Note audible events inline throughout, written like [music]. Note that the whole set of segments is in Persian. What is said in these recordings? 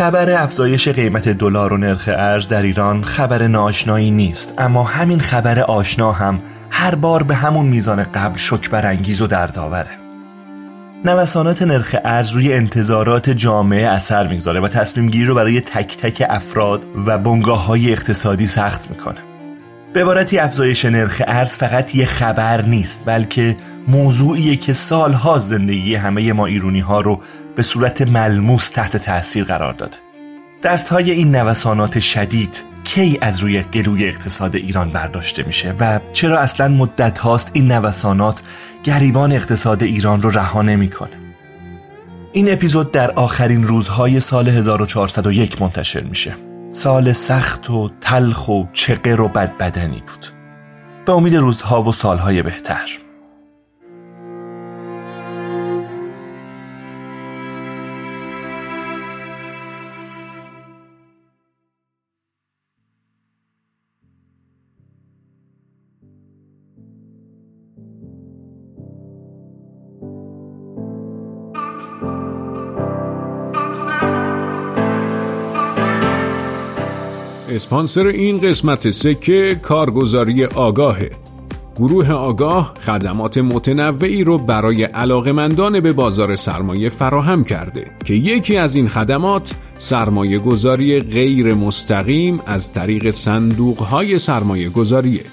خبر افزایش قیمت دلار و نرخ ارز در ایران خبر ناشنایی نیست اما همین خبر آشنا هم هر بار به همون میزان قبل شک برانگیز و دردآوره. نوسانات نرخ ارز روی انتظارات جامعه اثر می‌گذاره و تصمیم گیری رو برای تک تک افراد و بنگاه های اقتصادی سخت می‌کنه. به عبارتی افزایش نرخ ارز فقط یه خبر نیست بلکه موضوعیه که سالها زندگی همه ما ایرونی ها رو به صورت ملموس تحت تاثیر قرار داد. دست های این نوسانات شدید کی از روی گلوی اقتصاد ایران برداشته میشه و چرا اصلا مدت هاست این نوسانات گریبان اقتصاد ایران رو رها نمی‌کنه؟ این اپیزود در آخرین روزهای سال 1401 منتشر میشه. سال سخت و تلخ و چقر و بدبدنی بود. به امید روزها و سالهای بهتر. اسپانسر این قسمت سکه کارگزاری آگاهه گروه آگاه خدمات متنوعی رو برای علاقمندان به بازار سرمایه فراهم کرده که یکی از این خدمات سرمایه گذاری غیر مستقیم از طریق صندوق های سرمایه گذاریه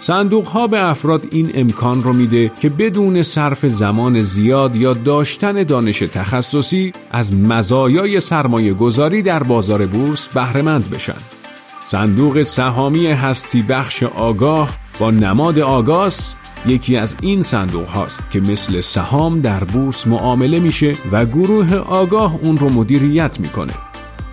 صندوق ها به افراد این امکان رو میده که بدون صرف زمان زیاد یا داشتن دانش تخصصی از مزایای سرمایه گذاری در بازار بورس بهرهمند بشن. صندوق سهامی هستی بخش آگاه با نماد آگاس یکی از این صندوق هاست که مثل سهام در بورس معامله میشه و گروه آگاه اون رو مدیریت می‌کنه.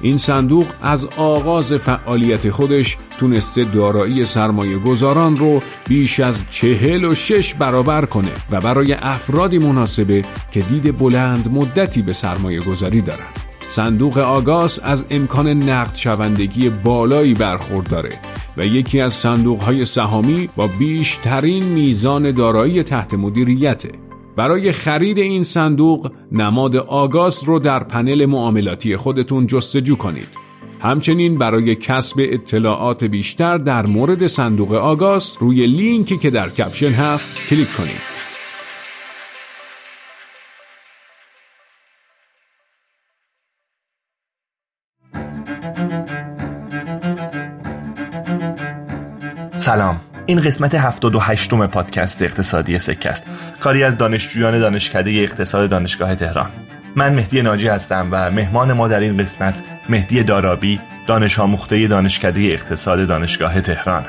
این صندوق از آغاز فعالیت خودش تونسته دارایی سرمایه گذاران رو بیش از چهل و شش برابر کنه و برای افرادی مناسبه که دید بلند مدتی به سرمایه گذاری دارن. صندوق آگاس از امکان نقد شوندگی بالایی برخورداره و یکی از صندوق های سهامی با بیشترین میزان دارایی تحت مدیریته. برای خرید این صندوق نماد آگاس رو در پنل معاملاتی خودتون جستجو کنید. همچنین برای کسب اطلاعات بیشتر در مورد صندوق آگاس روی لینکی که در کپشن هست کلیک کنید. این قسمت 78 م پادکست اقتصادی سکه است کاری از دانشجویان دانشکده اقتصاد دانشگاه تهران. من مهدی ناجی هستم و مهمان ما در این قسمت مهدی دارابی دانش آموخته دانشکده اقتصاد دانشگاه تهران.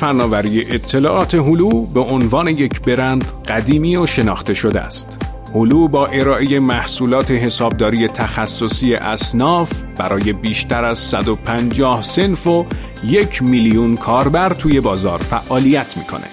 فناوری اطلاعات هلو به عنوان یک برند قدیمی و شناخته شده است. هلو با ارائه محصولات حسابداری تخصصی اصناف برای بیشتر از 150 سنف و یک میلیون کاربر توی بازار فعالیت می‌کنه.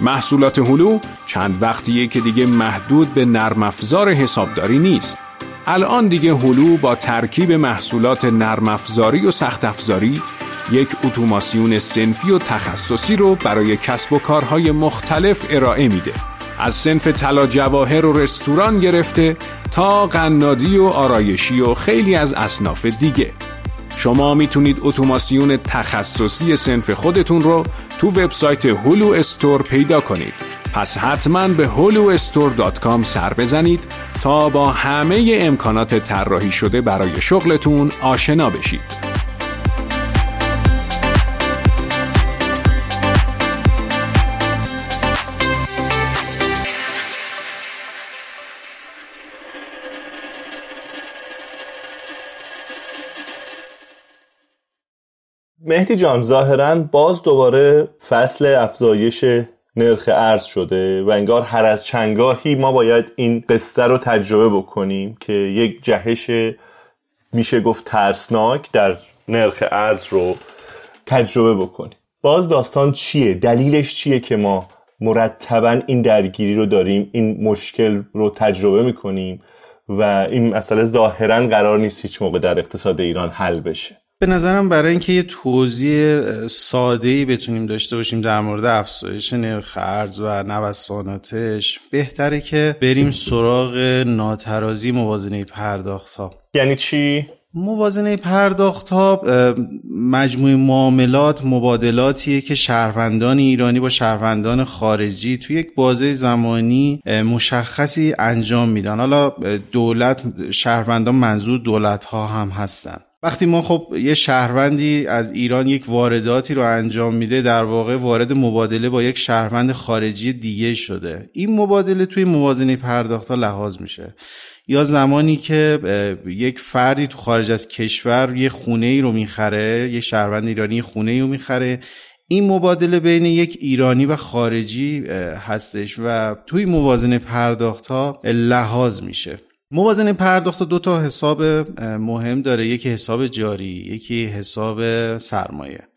محصولات هلو چند وقتیه که دیگه محدود به نرم افزار حسابداری نیست. الان دیگه هلو با ترکیب محصولات نرم افزاری و سخت افزاری یک اتوماسیون سنفی و تخصصی رو برای کسب و کارهای مختلف ارائه میده. از سنف طلا جواهر و رستوران گرفته تا قنادی و آرایشی و خیلی از اصناف دیگه. شما می‌تونید اتوماسیون تخصصی سنف خودتون رو تو وبسایت هولو استور پیدا کنید. پس حتما به huluestore.com سر بزنید تا با همه امکانات طراحی شده برای شغلتون آشنا بشید. مهدی جان ظاهرا باز دوباره فصل افزایش نرخ ارز شده و انگار هر از چنگاهی ما باید این قصه رو تجربه بکنیم که یک جهش میشه گفت ترسناک در نرخ ارز رو تجربه بکنیم. باز داستان چیه؟ دلیلش چیه که ما مرتبا این درگیری رو داریم این مشکل رو تجربه می‌کنیم و این مسئله ظاهرا قرار نیست هیچ موقع در اقتصاد ایران حل بشه؟ به نظرم برای اینکه یه توضیح ساده ای بتونیم داشته باشیم در مورد افزایش نرخ ارز و نوساناتش بهتره که بریم سراغ ناترازی موازنه پرداخت ها یعنی چی؟ موازنه پرداخت ها مجموع معاملات مبادلاتیه که شهروندان ایرانی با شهروندان خارجی توی یک بازه زمانی مشخصی انجام میدن. حالا دولت شهروندان منظور دولت ها هم هستن. وقتی ما خب یه شهروندی از ایران یک وارداتی رو انجام میده در واقع وارد مبادله با یک شهروند خارجی دیگه شده. این مبادله توی موازنه پرداخت ها لحاظ میشه. یا زمانی که یک فردی تو خارج از کشور یه خونه ای رو می‌خره یه شهروند ایرانی خونه ای رو می‌خره این مبادله بین یک ایرانی و خارجی هستش و توی موازنه پرداخت ها لحاظ میشه. موازنه پرداخت دو تا حساب مهم داره. یکی حساب جاری یکی حساب سرمایه.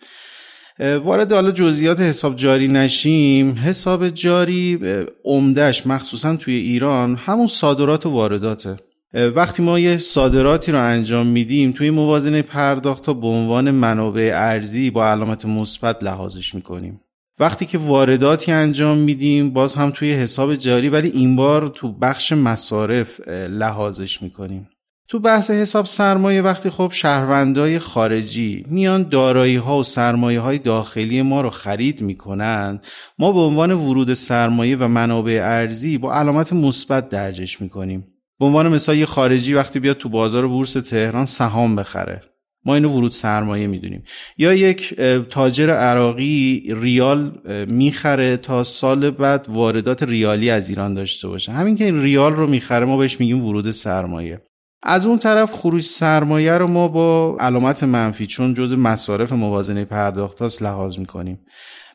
وارد حالا جزئیات حساب جاری نشیم. حساب جاری عمدهش مخصوصا توی ایران همون صادرات و وارداته. وقتی ما یه صادراتی رو انجام میدیم توی موازنه پرداخت به عنوان منابع ارزی با علامت مثبت لحاظش می‌کنیم. وقتی که وارداتی انجام میدیم باز هم توی حساب جاری ولی این بار تو بخش مصارف لحاظش می‌کنیم. تو بحث حساب سرمایه وقتی خب شهروندای خارجی میان دارایی ها و سرمایه های داخلی ما رو خرید می‌کنن ما به عنوان ورود سرمایه و منابع ارزی با علامت مثبت درجش می‌کنیم. به عنوان مثال یه خارجی وقتی بیاد تو بازار بورس تهران سهام بخره. ما اینو ورود سرمایه می‌دونیم. یا یک تاجر عراقی ریال می‌خره تا سال بعد واردات ریالی از ایران داشته باشه. همین که این ریال رو می‌خره ما بهش میگیم ورود سرمایه. از اون طرف خروج سرمایه رو ما با علامت منفی چون جز مصارف موازنه پرداخت لحاظ می‌کنیم.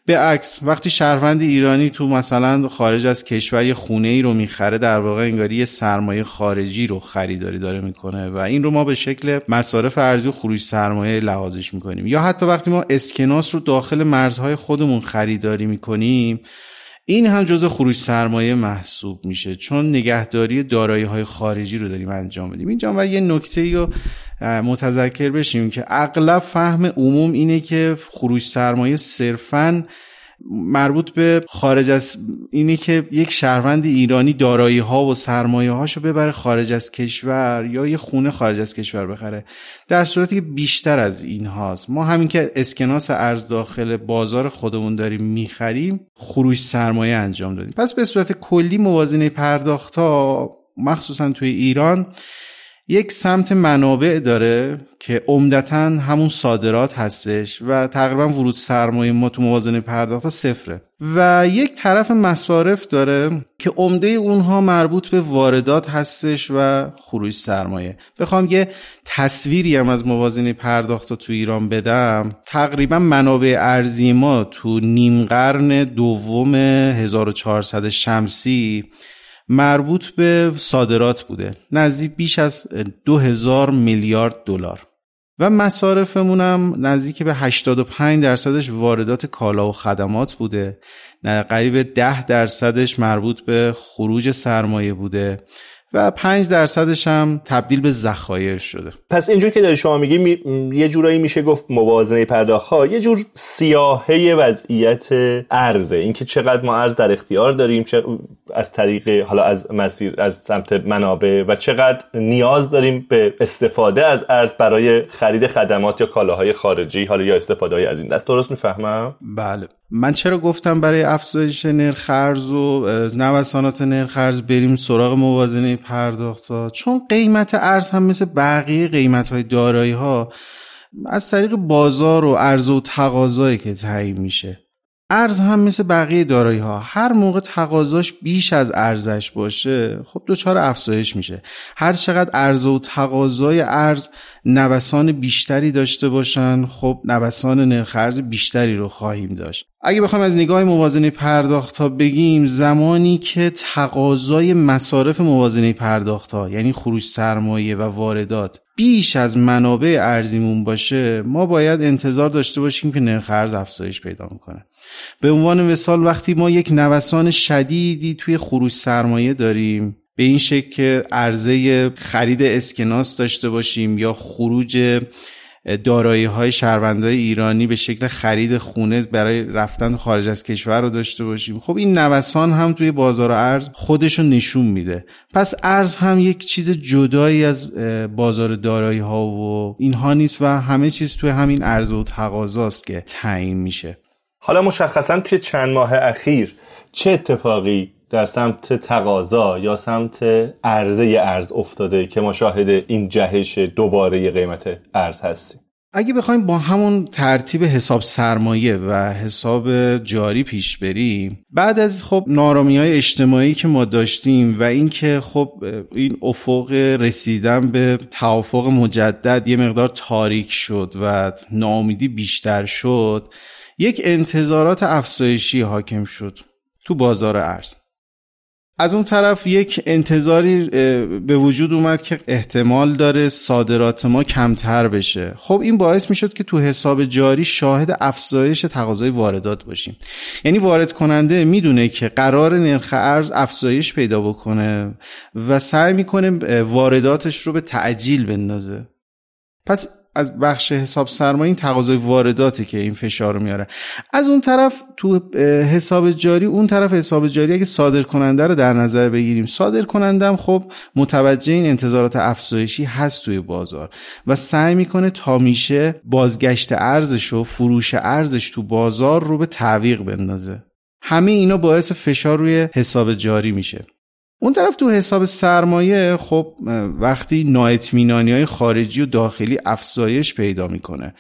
به عکس وقتی شهروند ایرانی تو مثلا خارج از کشور یه خونه ای رو می‌خره در واقع انگاری یه سرمایه خارجی رو خریداری داره می‌کنه و این رو ما به شکل مصارف ارزی و خروج سرمایه لحاظش می‌کنیم. یا حتی وقتی ما اسکناس رو داخل مرزهای خودمون خریداری می‌کنیم این هم جزء خروج سرمایه محسوب میشه چون نگهداری دارایی های خارجی رو داریم انجام میدیم. اینجا و یه نکته رو متذکر بشیم که اغلب فهم عموم اینه که خروج سرمایه صرفاً مربوط به خارج از اینی که یک شهروند ایرانی دارایی ها و سرمایه هاشو ببره خارج از کشور یا یه خونه خارج از کشور بخره. در صورتی که بیشتر از این هاست. ما همین که اسکناس ارز داخل بازار خودمون داریم می‌خریم خروج سرمایه انجام دادیم. پس به صورت کلی موازنه پرداخت ها مخصوصا توی ایران یک سمت منابع داره که عمدتا همون صادرات هستش و تقریبا ورود سرمایه ما تو موازنه پرداخت صفره. و یک طرف مصارف داره که عمده اونها مربوط به واردات هستش و خروج سرمایه. بخوام یه تصویری هم از موازنه پرداخت تو ایران بدم. تقریبا منابع ارزی ما تو نیم قرن دوم 1400 شمسی مربوط به صادرات بوده نزدیک بیش از 2000 میلیارد دلار. و مصارفمون هم نزدیک به 85 درصدش واردات کالا و خدمات بوده. قریب 10 درصدش مربوط به خروج سرمایه بوده. و 5 درصدش هم تبدیل به ذخایر شده. پس اینجور که داری شما میگی می... یه جورایی میشه گفت موازنه پرداخت ها یه جور سیاهه وضعیت ارزه. اینکه چقدر ما ارز در اختیار داریم چه از طریق حالا از مسیر از سمت منابع و چقدر نیاز داریم به استفاده از ارز برای خرید خدمات یا کالاهای خارجی حالا یا استفاده های از این دست. درست می‌فهمم؟ بله. من چرا گفتم برای افزایش نرخ ارز و نوسانات نرخ ارز بریم سراغ موازنه پرداخت ها چون قیمت ارز هم مثل بقیه قیمت های دارایی ها از طریق بازار و عرضه و تقاضایی که تعیین میشه. ارز هم مثل بقیه دارایی ها هر موقع تقاضاش بیش از ارزش باشه خب دچار افزایش میشه. هر چقدر عرضه و تقاضای ارز نوسان بیشتری داشته باشن. خب نوسان نرخ بیشتری رو خواهیم داشت. اگه بخوایم از نگاه موازنه پرداخت ها بگیم زمانی که تقاضای مصارف موازنه پرداخت ها یعنی خروج سرمایه و واردات بیش از منابع ارزیمون باشه ما باید انتظار داشته باشیم که نرخ ارز افزایش پیدا می‌کنه به عنوان مثال وقتی ما یک نوسان شدیدی توی خروج سرمایه داریم به این شکل که عرضه خرید اسکناس داشته باشیم یا خروج دارایی های شهروندای ایرانی به شکل خرید خونه برای رفتن خارج از کشور رو داشته باشیم. خب این نوسان هم توی بازار ارز خودش رو نشون میده. پس ارز هم یک چیز جدایی از بازار دارایی ها و اینها نیست و همه چیز توی همین ارز و تقاضاست که تعیین میشه. حالا مشخصا توی چند ماه اخیر چه اتفاقی در سمت تقاضا یا سمت عرضه ارز افتاده که ما شاهد این جهش دوباره قیمت ارز هستیم. اگه بخوایم با همون ترتیب حساب سرمایه و حساب جاری پیش بریم بعد از خب نارامی های اجتماعی که ما داشتیم و اینکه خب این افق رسیدن به توافق مجدد یه مقدار تاریک شد و ناامیدی بیشتر شد یک انتظارات افزایشی حاکم شد تو بازار ارز. از اون طرف یک انتظاری به وجود اومد که احتمال داره صادرات ما کمتر بشه. خب این باعث می‌شد که تو حساب جاری شاهد افزایش تقاضای واردات باشیم. یعنی وارد کننده می‌دونه که قرار نرخ ارز افزایش پیدا بکنه و سعی می‌کنه وارداتش رو به تعجیل بندازه. پس از بخش حساب سرمایه این تقاضای وارداتی که این فشار رو میاره. از اون طرف تو حساب جاری اون طرف حساب جاری اگه صادر کننده رو در نظر بگیریم صادر کننده هم خب متوجه این انتظارات افزایشی هست توی بازار و سعی می‌کنه تا میشه بازگشت ارزش و فروش ارزش تو بازار رو به تعویق بندازه. همه اینا باعث فشار روی حساب جاری میشه. اون طرف تو حساب سرمایه خب وقتی نااطمینانی های خارجی و داخلی افزایش پیدا می‌کنه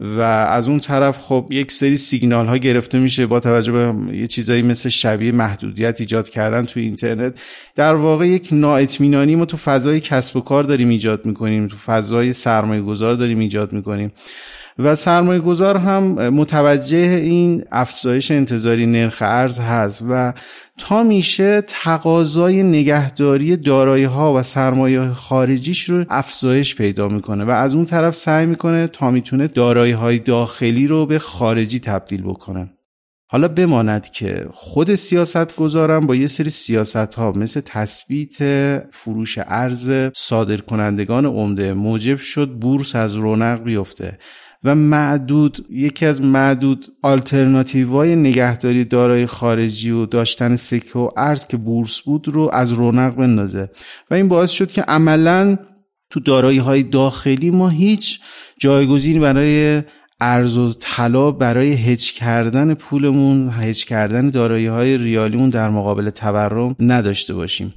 و از اون طرف خب یک سری سیگنال ها گرفته میشه با توجه به یه چیزایی مثل شبیه محدودیت ایجاد کردن تو اینترنت. در واقع یک نااطمینانی ما تو فضای کسب و کار داریم ایجاد می‌کنیم تو فضای سرمایه گذار داریم ایجاد می‌کنیم. و سرمایه گذار هم متوجه این افزایش انتظاری نرخ ارز هست و تا میشه تقاضای نگهداری دارایی ها و سرمایه خارجیش رو افزایش پیدا می‌کنه و از اون طرف سعی می‌کنه تا می‌تونه دارایی های داخلی رو به خارجی تبدیل بکنه. حالا بماند که خود سیاست گذارم با یه سری سیاست ها مثل تثبیت فروش ارز صادر کنندگان عمده موجب شد بورس از رونق بیفته. و معدود یکی از معدود آلترناتیوهای نگهداری دارای خارجی و داشتن سکه و ارز که بورس بود رو از رونق بندازه. و این باعث شد که عملا تو دارایی های داخلی ما هیچ جایگزینی برای ارز و طلا برای هج کردن پولمون هج کردن دارایی های ریالیمون در مقابل تورم نداشته باشیم.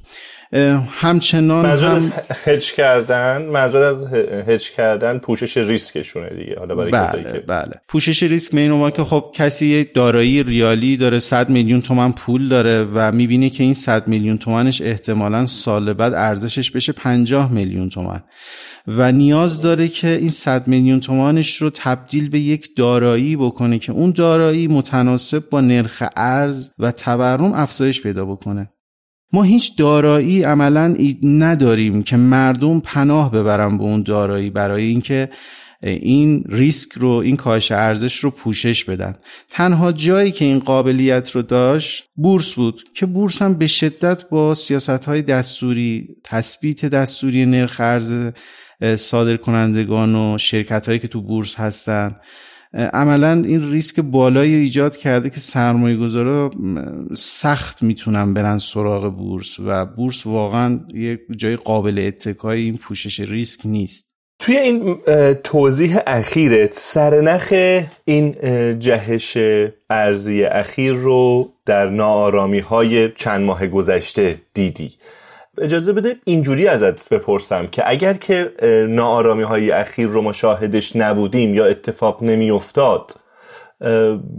همچنان منظور هم... از هج کردن منظور از هج کردن پوشش ریسکشونه دیگه حالا برای بله کسایی که بله. پوشش ریسک به که خب کسی دارایی ریالی داره 100 میلیون تومن پول داره و می‌بینه که این 100 میلیون تومنش احتمالا سال بعد ارزشش بشه 50 میلیون تومن و نیاز داره که این 100 میلیون تومانش رو تبدیل به یک دارایی بکنه که اون دارایی متناسب با نرخ ارز و تورم افزایش پیدا بکنه. ما هیچ دارایی عملا نداریم که مردم پناه ببرن به اون دارایی برای اینکه این ریسک رو این کاهش ارزش رو پوشش بدن. تنها جایی که این قابلیت رو داشت بورس بود که بورس هم به شدت با سیاست های دستوری تثبیت دستوری نرخ ارز صادر کنندگان و شرکت هایی که تو بورس هستن عملا این ریسک بالایی ایجاد کرده که سرمایه گذارا سخت می‌تونن برن سراغ بورس و بورس واقعا یک جای قابل اتکای این پوشش ریسک نیست. توی این توضیح اخیرت سرنخ این جهش ارزی اخیر رو در نارامی های چند ماه گذشته دیدی. اجازه بده اینجوری ازت بپرسم که اگر که نارامی های اخیر رو ما شاهدش نبودیم یا اتفاق نمی افتاد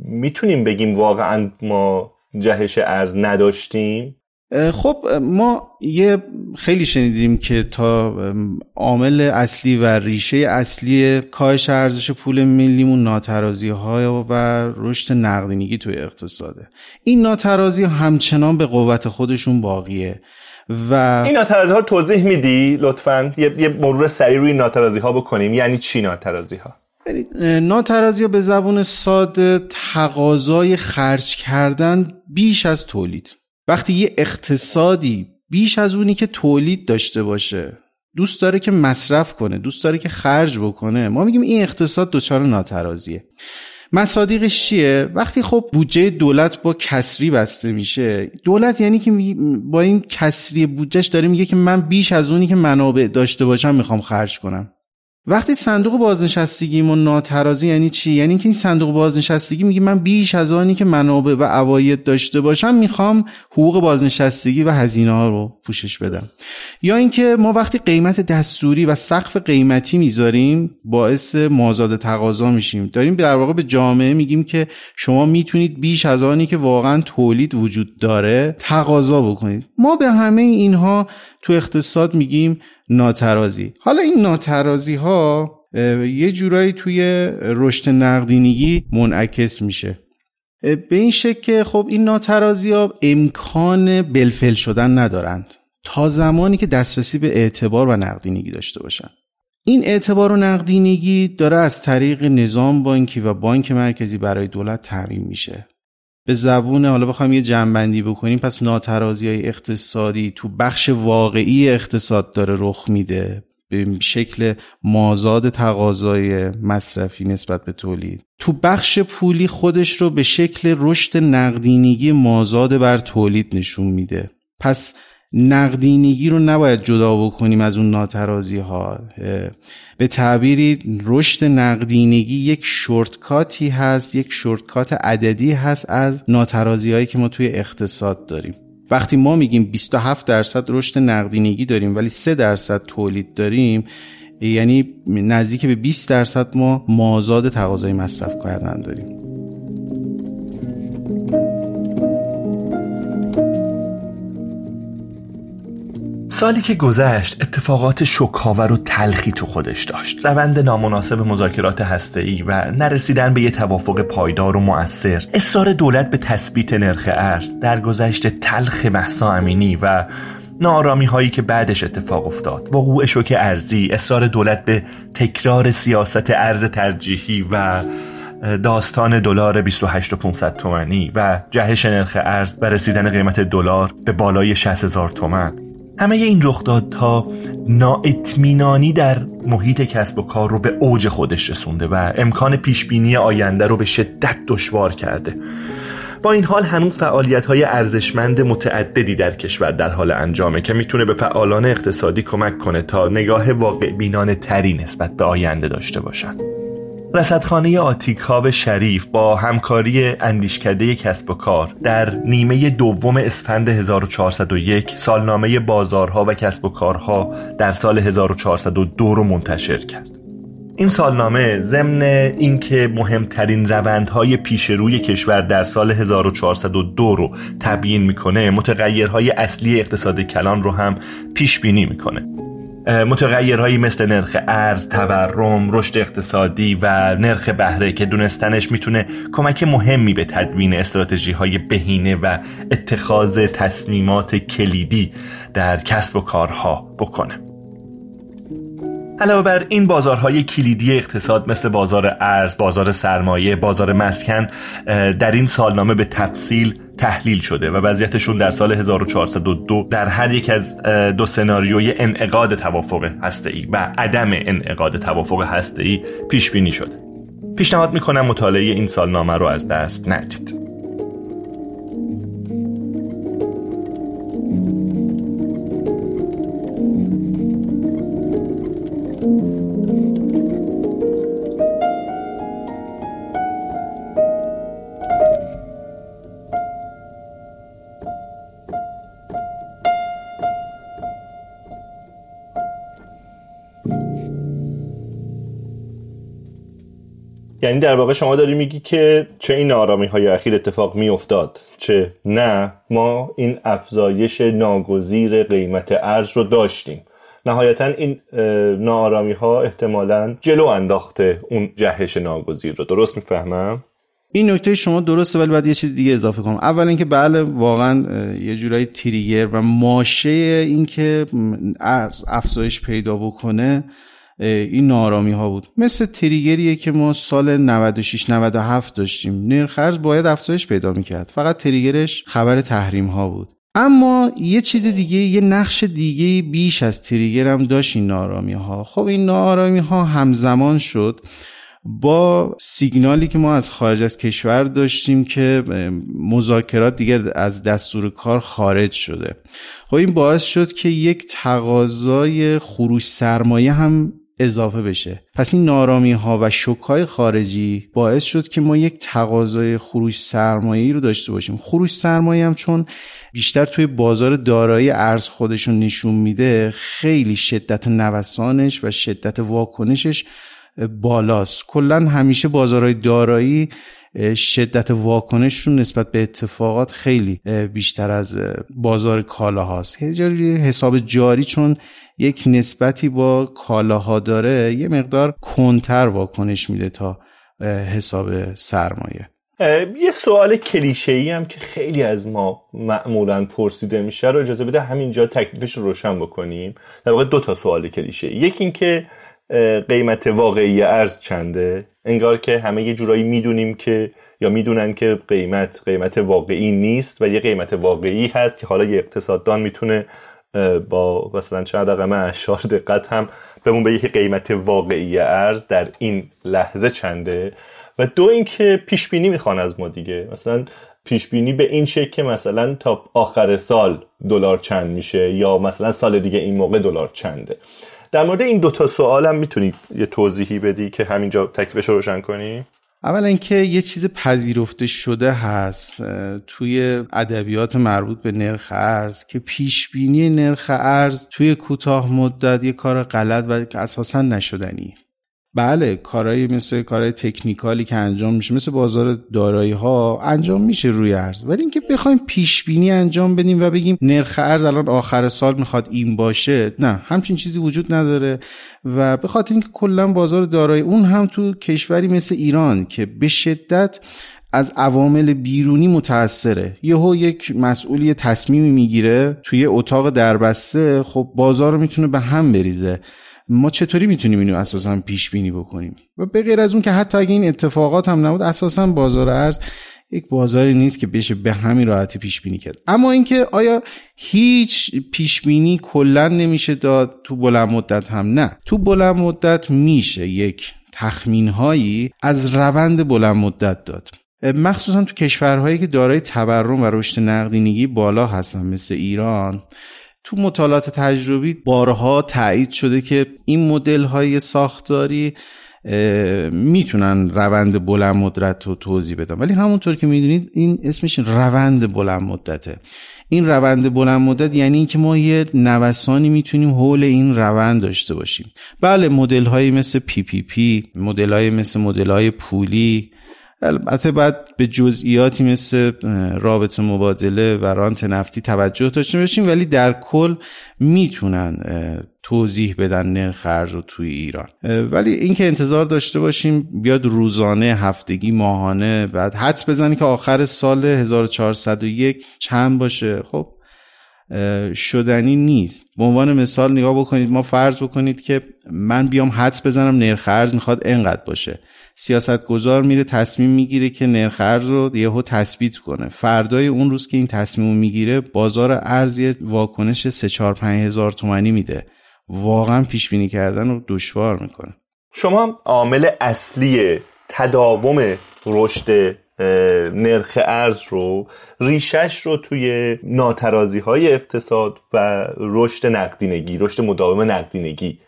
می‌تونیم بگیم واقعا ما جهش ارز نداشتیم؟ خب ما یه خیلی شنیدیم که تا عامل اصلی و ریشه اصلی کاهش ارزش پول ملیمون ناترازی های و رشد نقدینگی توی اقتصاده. این ناترازی همچنان به قوت خودشون باقیه. و این ناترازی ها توضیح میدی؟ لطفا. یه, یه مرور سریع روی ناترازی ها بکنیم. یعنی چی ناترازی ها ناترازی ها به زبون ساده تقاضای خرج کردن بیش از تولید. وقتی یه اقتصادی بیش از اونی که تولید داشته باشه دوست داره که مصرف کنه دوست داره که خرج بکنه. ما میگیم این اقتصاد دچار ناترازیه. مصادیقش چیه؟ وقتی خب بودجه دولت با کسری بسته میشه دولت یعنی که با این کسری بودجهش داره میگه که من بیش از اونی که منابع داشته باشم می‌خوام خرج کنم. وقتی صندوق بازنشستگی و ناترازی یعنی چی؟ یعنی که این صندوق بازنشستگی میگه من بیش از آنی که منابع و عواید داشته باشم می‌خوام حقوق بازنشستگی و هزینه ها رو پوشش بدم. یا اینکه ما وقتی قیمت دستوری و سقف قیمتی می‌ذاریم باعث مازاد تقاضا میشیم. داریم در واقع به جامعه میگیم که شما می‌تونید بیش از آنی که واقعا تولید وجود داره تقاضا بکنید. ما به همه اینها تو اقتصاد میگیم ناترازی. حالا این ناترازی ها یه جورایی توی رشد نقدینگی منعکس میشه. به این شکل که خب این ناترازی ها امکان بلفل شدن ندارند. تا زمانی که دسترسی به اعتبار و نقدینگی داشته باشن. این اعتبار و نقدینگی داره از طریق نظام بانکی و بانک مرکزی برای دولت تعمین میشه. به زبون حالا بخوایم یه جنبندی بکنیم پس ناترازی های اقتصادی تو بخش واقعی اقتصاد داره رخ میده به شکل مازاد تقاضای مصرفی نسبت به تولید. تو بخش پولی خودش رو به شکل رشد نقدینگی مازاد بر تولید نشون میده. پس نقدینگی رو نباید جدا بکنیم از اون ناترازی ها به تعبیری رشد نقدینگی یک شورتکاتی هست یک شورتکات عددی هست از ناترازی هایی که ما توی اقتصاد داریم. وقتی ما میگیم 27 درصد رشد نقدینگی داریم ولی 3 درصد تولید داریم یعنی نزدیک به 20 درصد ما مازاد تقاضای مصرف کردن داریم. سالی که گذشت اتفاقات شکاور و تلخی تو خودش داشت. روند نامناسب مذاکرات هسته‌ای و نرسیدن به یه توافق پایدار و مؤثر اصرار دولت به تثبیت نرخ ارز در گذشت تلخ محسا امینی و نارامی هایی که بعدش اتفاق افتاد. وقوع شوک ارزی اصرار دولت به تکرار سیاست ارز ترجیحی و داستان دلار 28 و 500 تومانی و جهش نرخ ارز و رسیدن قیمت دلار به بالای 60 هزار تومن همه این رخدادها نااطمینانی در محیط کسب و کار رو به اوج خودش رسونده و امکان پیشبینی آینده رو به شدت دشوار کرده با این حال هنوز فعالیت های ارزشمند متعددی در کشور در حال انجامه که می‌تونه به فعالان اقتصادی کمک کنه تا نگاه واقع بینانه تری نسبت به آینده داشته باشند. رصدخانه آتیکاب شریف با همکاری اندیشکده کسب و کار در نیمه دوم اسفند 1401 سالنامه بازارها و کسب و کارها در سال 1402 رو منتشر کرد. این سالنامه ضمن اینکه مهمترین روندهای پیش روی کشور در سال 1402 رو تبیین می‌کنه متغیرهای اصلی اقتصاد کلان رو هم پیش بینی می‌کنه. متغیرهایی مثل نرخ ارز، تورم، رشد اقتصادی و نرخ بهره که دونستنش می‌تونه کمک مهمی به تدوین استراتژی های بهینه و اتخاذ تصمیمات کلیدی در کسب و کارها بکنه. علاوه بر این بازارهای کلیدی اقتصاد مثل بازار ارز، بازار سرمایه، بازار مسکن در این سالنامه به تفصیل تحلیل شده و وضعیتشون در سال 1402 در هر یک از دو سناریوی انعقاد توافق هسته‌ای و عدم انعقاد توافق هسته‌ای پیش بینی شده. پیشنهاد می‌کنم مطالعه این سالنامه رو از دست ندید. یعنی در واقع شما داری میگی که چه این آرامی های اخیر اتفاق میافتاد؟ چه نه ما این افزایش ناگزیر قیمت ارز رو داشتیم. نهایتا این نارامی ها احتمالا جلو انداخته اون جهش ناگزیر رو. درست می‌فهمم؟ این نکته شما درسته ولی باید یه چیز دیگه اضافه کنم. اول اینکه بله واقعا یه جورایی تریگر و ماشه اینکه ارز افزایش پیدا بکنه این نارامی ها بود. مثل تریگریه که ما سال 96 97 داشتیم. نرخ ارز باید افزایش پیدا می‌کرد. فقط تریگرش خبر تحریم ها بود. اما یه چیز دیگه یه نقش دیگه بیش از تریگر هم داشت این نارامی ها خب این نارامی ها همزمان شد با سیگنالی که ما از خارج از کشور داشتیم که مذاکرات دیگه از دستور کار خارج شده. خب این باعث شد که یک تقاضای خروش سرمایه هم اضافه بشه. پس این نارامی ها و شک های خارجی باعث شد که ما یک تقاضای خروج سرمایه رو داشته باشیم. خروج سرمایه هم چون بیشتر توی بازار دارایی ارز خودشون نشون میده خیلی شدت نوسانش و شدت واکنشش بالاست. کلا همیشه بازارهای دارایی شدت واکنششون نسبت به اتفاقات خیلی بیشتر از بازار کالاهاست. حساب جاری چون یک نسبتی با کالاها داره یه مقدار کنتر واکنش میده تا حساب سرمایه. یه سوال کلیشه ای هم که خیلی از ما معمولا پرسیده میشه رو اجازه بده همینجا تکلیفش رو روشن بکنیم. در واقع دو تا سوال کلیشه یکی این که قیمت واقعی ارز چنده؟ انگار که همه یه جورایی می‌دونیم که یا می‌دونن که قیمت قیمت واقعی نیست و یه قیمت واقعی هست که حالا یه اقتصاددان می‌تونه با مثلا چند رقم اشار دقت هم بهمون بگه که قیمت واقعی ارز در این لحظه چنده؟ و دو اینکه پیش بینی می‌خوان از ما دیگه. مثلا پیش بینی به این شکل که مثلا تا آخر سال دلار چند میشه یا مثلا سال دیگه این موقع دلار چنده. در مورد این دوتا سوال هم می‌تونی یه توضیحی بدی که همینجا تکلیفش رو روشن کنی؟ اولا اینکه یه چیز پذیرفته شده هست توی ادبیات مربوط به نرخ ارز که پیش بینی نرخ ارز توی کوتاه مدت یه کار غلط و اساسا نشدنی بله کارهایی مثل کارهای تکنیکالی که انجام میشه مثل بازار دارایی ها انجام میشه روی ارز. ولی اینکه بخوایم پیش بینی انجام بدیم و بگیم نرخ ارز الان آخر سال می‌خواد این باشه نه همچین چیزی وجود نداره. و به خاطر اینکه کلا بازار دارایی اون هم تو کشوری مثل ایران که به شدت از عوامل بیرونی متاثره یهو یک مسئولی تصمیمی می‌گیره توی اتاق دربسته خب بازار رو می‌تونه به هم بریزه. ما چطوری می‌تونیم اینو اساسا پیش بینی بکنیم؟ و به غیر از اون که حتی اگه این اتفاقات هم نبود اساسا بازار ارز یک بازاری نیست که بشه به همین راحتی پیش بینی کرد. اما اینکه آیا هیچ پیش بینی کلا نمیشه داد؟ تو بلند مدت هم نه. تو بلند مدت میشه یک تخمین هایی از روند بلند مدت داد. مخصوصا تو کشورهایی که دارای تورم و رشد نقدینگی بالا هستن مثل ایران تو مطالعات تجربی بارها تایید شده که این مدل های ساختاری می‌تونن روند بلند مدت رو توضیح بدن. ولی همونطور که می‌دونید این اسمش روند بلند مدته. این روند بلند مدت یعنی اینکه ما یه نوسانی می‌تونیم حول این روند داشته باشیم. بله مدل هایی مثل PPP مدل مثل مدل های پولی البته بعد به جزئیاتی مثل رابطه مبادله و رانت نفتی توجه داشته باشیم ولی در کل می‌تونن توضیح بدن نرخ ارز رو توی ایران. ولی اینکه انتظار داشته باشیم بیاد روزانه هفتگی ماهانه بعد حدس بزنی که آخر سال 1401 چند باشه خب شدنی نیست. به عنوان مثال نگاه بکنید ما فرض بکنید که من بیام حدس بزنم نرخ ارز می‌خواد انقدر باشه. سیاستگزار میره تصمیم می‌گیره که نرخ ارز رو یهو تثبیت کنه. فردای اون روز که این تصمیم می‌گیره بازار ارز یه واکنش 3 4 5 هزار تومانی میده. واقعا پیش بینی کردن رو دشوار می‌کنه. شما عامل اصلی تداوم رشد نرخ ارز رو ریشش رو توی ناترازی های اقتصاد و رشد نقدینگی رشد مداوم نقدینگی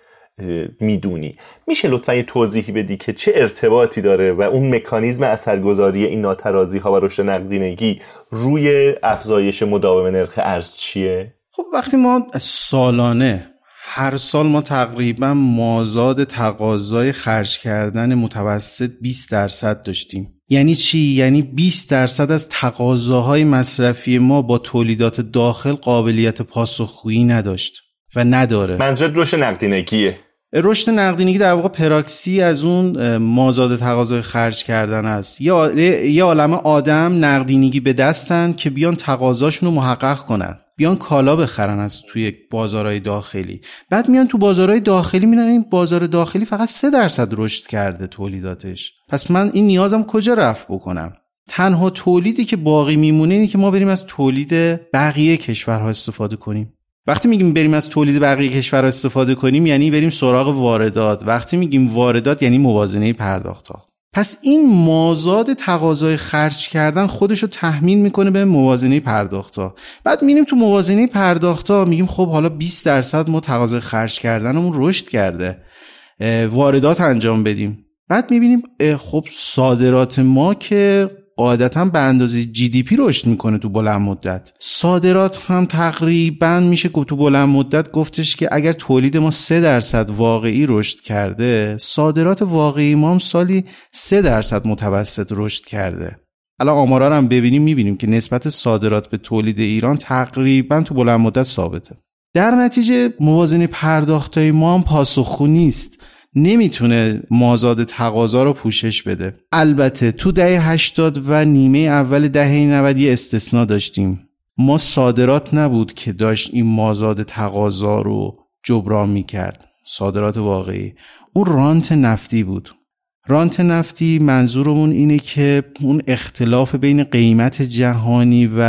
می‌دونی. میشه لطفا یه توضیحی بدی که چه ارتباطی داره و اون مکانیزم اثرگذاری این ناترازی ها و رشد نقدینگی روی افزایش مداوم نرخ ارز چیه؟ خب وقتی ما سالانه هر سال ما تقریبا مازاد تقاضای خرج کردن متوسط 20 درصد داشتیم. یعنی چی؟ یعنی 20 درصد از تقاضاهای مصرفی ما با تولیدات داخل قابلیت پاسخگویی نداشت. و نداره. منظور رشد نقدینگیه. رشد نقدینگی در واقع پراکسی از اون مازاد تقاضای خرج کردن است. یه عالم آدم نقدینگی به دستن که بیان تقاضاشون رو محقق کنن. بیان کالا بخرن از توی بازارهای داخلی. بعد میان تو بازارهای داخلی میرن این بازار داخلی فقط سه درصد رشد کرده تولیداتش. پس من این نیازم کجا رفت بکنم؟ تنها تولیدی که باقی میمونه اینه که ما بریم از تولید بقیه کشورها استفاده کنیم. وقتی میگیم بریم از تولید بقیه کشورها استفاده کنیم یعنی بریم سراغ واردات. وقتی میگیم واردات یعنی موازنه پرداختها پس این مازاد تقاضای خرج کردن خودش رو تحمیل می‌کنه به موازنه پرداختا بعد میریم تو موازنه پرداختا میگیم خب حالا 20 درصد ما تقاضای خرج کردنمون رشد کرده. واردات انجام بدیم. بعد می‌بینیم خب صادرات ما که قاعدتا به اندازه جی دی پی رشد می‌کنه تو بلند مدت. صادرات هم تقریبا میشه تو بلند مدت. گفتش که اگر تولید ما 3 درصد واقعی رشد کرده صادرات واقعی ما هم سالی 3 درصد متوسط رشد کرده. الان آمارا رو هم ببینیم می‌بینیم که نسبت صادرات به تولید ایران تقریبا تو بلند مدت ثابته. در نتیجه موازنه پرداختای ما هم پاسخگو نیست. نمی‌تونه مازاد تقاضا رو پوشش بده. البته تو دهه 80 و نیمه اول دهه 90 یه استثنا داشتیم. ما صادرات نبود که داشت این مازاد تقاضا رو جبران می‌کرد. صادرات واقعی. اون رانت نفتی بود. رانت نفتی منظورمون اینه که اون اختلاف بین قیمت جهانی و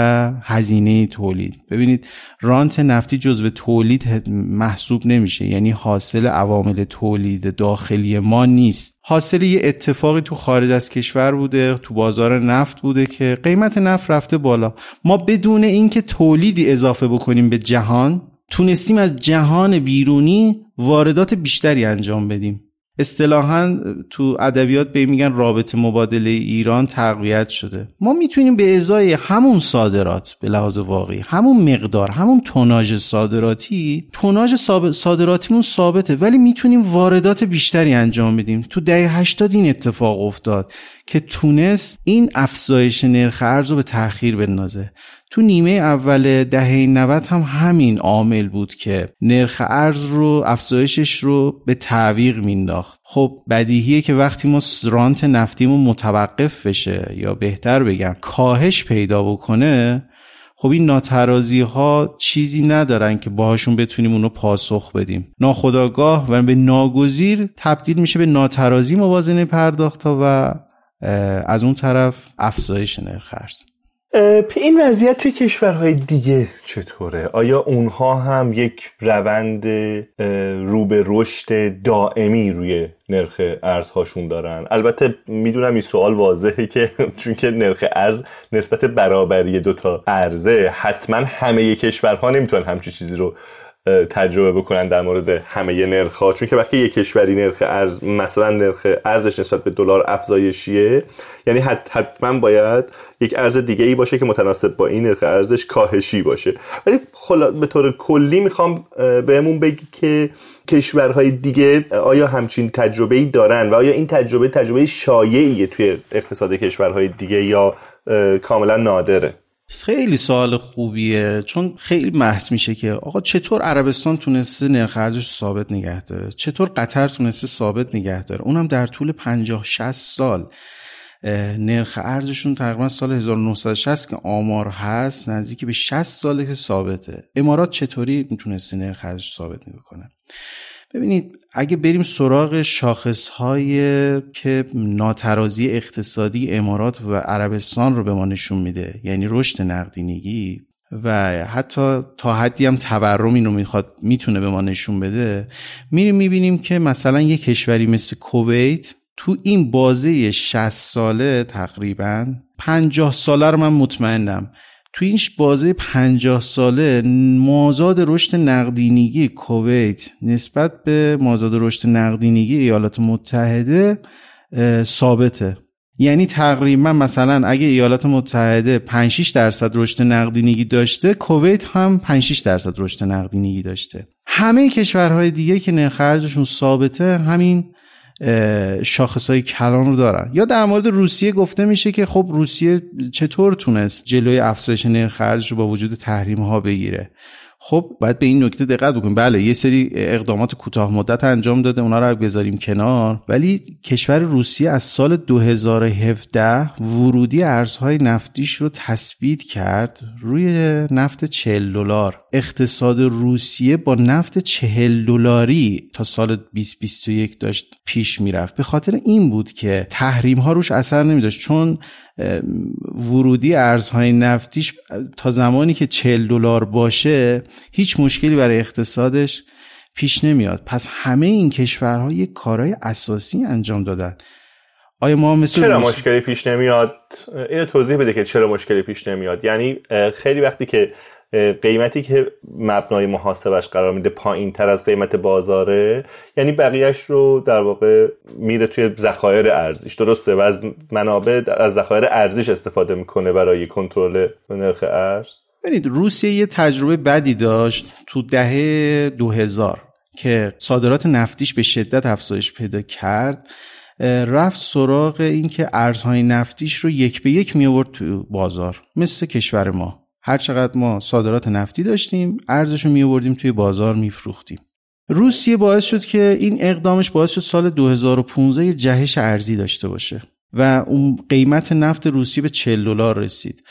هزینه تولید. ببینید رانت نفتی جزو تولید محسوب نمیشه. یعنی حاصل عوامل تولید داخلی ما نیست. حاصل یه اتفاقی تو خارج از کشور بوده تو بازار نفت بوده که قیمت نفت رفته بالا. ما بدون اینکه تولیدی اضافه بکنیم به جهان تونستیم از جهان بیرونی واردات بیشتری انجام بدیم. اصطلاحا تو ادبیات به میگن رابطه مبادله ایران تقویت شده. ما می‌تونیم به ازای همون صادرات به لحاظ واقعی همون مقدار همون توناژ صادراتی توناژ صادراتیمون ثابته ولی می‌تونیم واردات بیشتری انجام بدیم. تو دهه 80 این اتفاق افتاد که تونست این افزایش نرخ ارز رو به تاخیر بندازه. تو نیمه اول دهه 90 هم همین عامل بود که نرخ ارز رو افزایشش رو به تعویق مینداخت خب بدیهیه که وقتی ما رانت نفتیمون متوقف بشه یا بهتر بگم کاهش پیدا بکنه خب این ناترازی ها چیزی ندارن که باهاشون بتونیم اونو پاسخ بدیم. ناخداگاه و به ناگزیر تبدیل میشه به ناترازی موازنه پرداخت و از اون طرف افزایش نرخ ارز. این وضعیت توی کشورهای دیگه چطوره؟ آیا اونها هم یک روند رو به رشد دائمی روی نرخ ارزهاشون دارن البته می‌دونم این سوال واضحه که [laughs] چون که نرخ ارز نسبت برابری دوتا ارزه حتما همه کشورها نمی‌تونن همچی چیزی رو تجربه بکنن در مورد همه نرخ چون که وقتی یک کشوری نرخ ارز مثلا نرخ ارزش نسبت به دلار افزایشیه. یعنی حتما باید یک ارز دیگه ای باشه که متناسب با این نرخ ارزش کاهشی باشه. ولی به طور کلی می‌خوام بهمون بگی که کشورهای دیگه آیا همچین تجربه ای دارن و آیا این تجربه تجربه شایعیه توی اقتصاد کشورهای دیگه یا کاملا نادره؟ خیلی سوال خوبیه. چون خیلی محس میشه که آقا چطور عربستان تونسته نرخ ارزش ثابت نگه داره؟ چطور قطر تونسته ثابت نگه داره؟ اونم در طول 50 60 سال. نرخ ارزشون تقریبا سال 1960 که آمار هست نزدیک به 60 ساله که ثابته. امارات چطوری می‌تونسته نرخ ارزش ثابت می‌کنه ببینید اگه بریم سراغ شاخص که ناترازی اقتصادی امارات و عربستان رو به ما نشون میده یعنی رشد نقدینگی و حتی تا حدی هم تورم اینو می‌خواد می‌تونه به ما نشون بده میریم می‌بینیم که مثلا یه کشوری مثل کویت تو این بازه 60 ساله تقریبا 50 ساله رو من مطمئنم تو این بازه 50 ساله مازاد رشد نقدینگی کویت نسبت به مازاد رشد نقدینگی ایالات متحده ثابته. یعنی تقریبا مثلا اگه ایالات متحده 5 6 درصد رشد نقدینگی داشته کویت هم 5 6 درصد رشد نقدینگی داشته. همه کشورهای دیگه که نرخ ارزششون ثابته همین شاخص های کلان رو دارن. یا در مورد روسیه گفته میشه که خب روسیه چطور تونست جلوی افزایش نرخ ارزش رو با وجود تحریم ها بگیره؟ خب باید به این نکته دقت بکنیم. بله یه سری اقدامات کوتاه مدت انجام داده اونا رو بذاریم کنار. ولی کشور روسیه از سال 2017 ورودی ارزهای نفتیش رو تثبیت کرد روی نفت 40 دلار. اقتصاد روسیه با نفت 40 دلاری تا سال 2021 داشت پیش می‌رفت. به خاطر این بود که تحریم ها روش اثر نمیذاشت. چون ورودی ارزهای نفتیش تا زمانی که 40 دلار باشه هیچ مشکلی برای اقتصادش پیش نمیاد. پس همه این کشورها یک کارهای اساسی انجام دادن. آیا ما مثل چرا مشکلی پیش نمیاد؟ اینو توضیح بده که چرا مشکلی پیش نمیاد. یعنی خیلی وقتی که قیمتی که مبنای محاسبش قرار میده پایین تر از قیمت بازاره یعنی بقیهش رو در واقع میره توی ذخایر ارزیش درسته؟ و از منابع از ذخایر ارزیش استفاده می‌کنه برای کنترل نرخ ارز. ببینید روسیه یه تجربه بدی داشت تو دهه 2000 که صادرات نفتیش به شدت افزایش پیدا کرد رفت سراغ اینکه ارزهای نفتیش رو یک به یک می آورد تو بازار مثل کشور ما. هر چقدر ما صادرات نفتی داشتیم ارزش رو می آوردیم توی بازار میفروختیم. روسیه باعث شد که این اقدامش باعث شد سال 2015 جهش ارزی داشته باشه و اون قیمت نفت روسیه به 40 دلار رسید.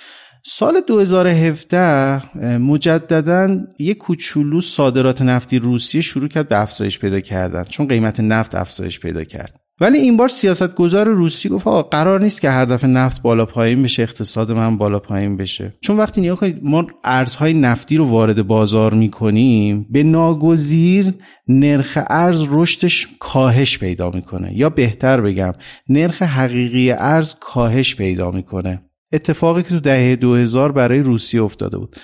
سال 2017 مجددا یک کوچولو صادرات نفتی روسیه شروع کرد به افزایش پیدا کردن چون قیمت نفت افزایش پیدا کرد. ولی این بار سیاستگزار روسی گفت آقا قرار نیست که هر دفعه نفت بالا پایین بشه اقتصاد من بالا پایین بشه. چون وقتی نیا کنید ما ارزهای نفتی رو وارد بازار می‌کنیم به ناگزیر نرخ ارز رشدش کاهش پیدا می‌کنه. یا بهتر بگم نرخ حقیقی ارز کاهش پیدا می‌کنه. اتفاقی که تو دهه 2000 برای روسیه افتاده بود.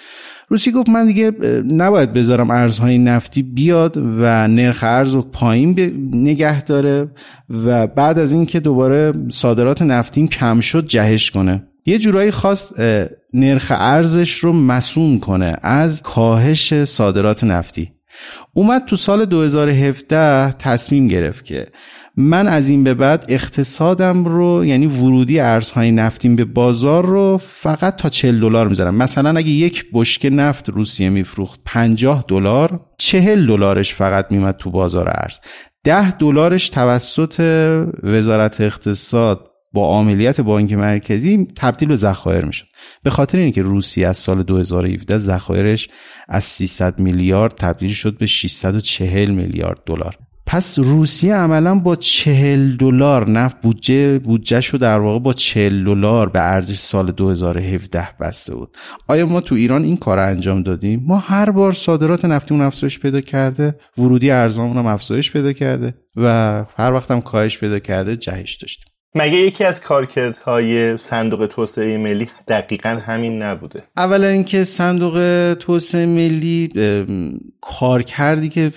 روسیه گفت من دیگه نباید بذارم ارزهای نفتی بیاد و نرخ ارز رو پایین نگه داره و بعد از اینکه دوباره صادرات نفتیم کم شد جهش کنه. یه جورایی خواست نرخ ارزش رو مسون کنه از کاهش صادرات نفتی. اومد تو سال 2017 تصمیم گرفت که من از این به بعد اقتصادم رو یعنی ورودی ارزهای نفتیم به بازار رو فقط تا 40 دلار می‌ذارم. مثلا اگه یک بشکه نفت روسیه میفروخت 50 دلار 40 دلارش فقط میمد تو بازار ارز. 10 دلارش توسط وزارت اقتصاد با عملیات بانک مرکزی تبدیل به ذخایر می‌شد. به خاطر اینکه روسیه از سال 2017 ذخایرش از 300 میلیارد تبدیل شد به 640 میلیارد دلار. پس روسیه عملا با چهل دلار نفت بودجه بودجهش رو در واقع با چهل دلار به ارزش سال 2017 بسته بود. آیا ما تو ایران این کار انجام دادیم؟ ما هر بار صادرات نفتیمون افزایش پیدا کرده ورودی ارزامون هم افزایش پیدا کرده و هر وقت هم کاهش پیدا کرده جهش داشتیم. مگه یکی از کارکردهای صندوق توسعه ملی دقیقا همین نبوده؟ اولا اینکه صندوق توسعه ملی کار کردی که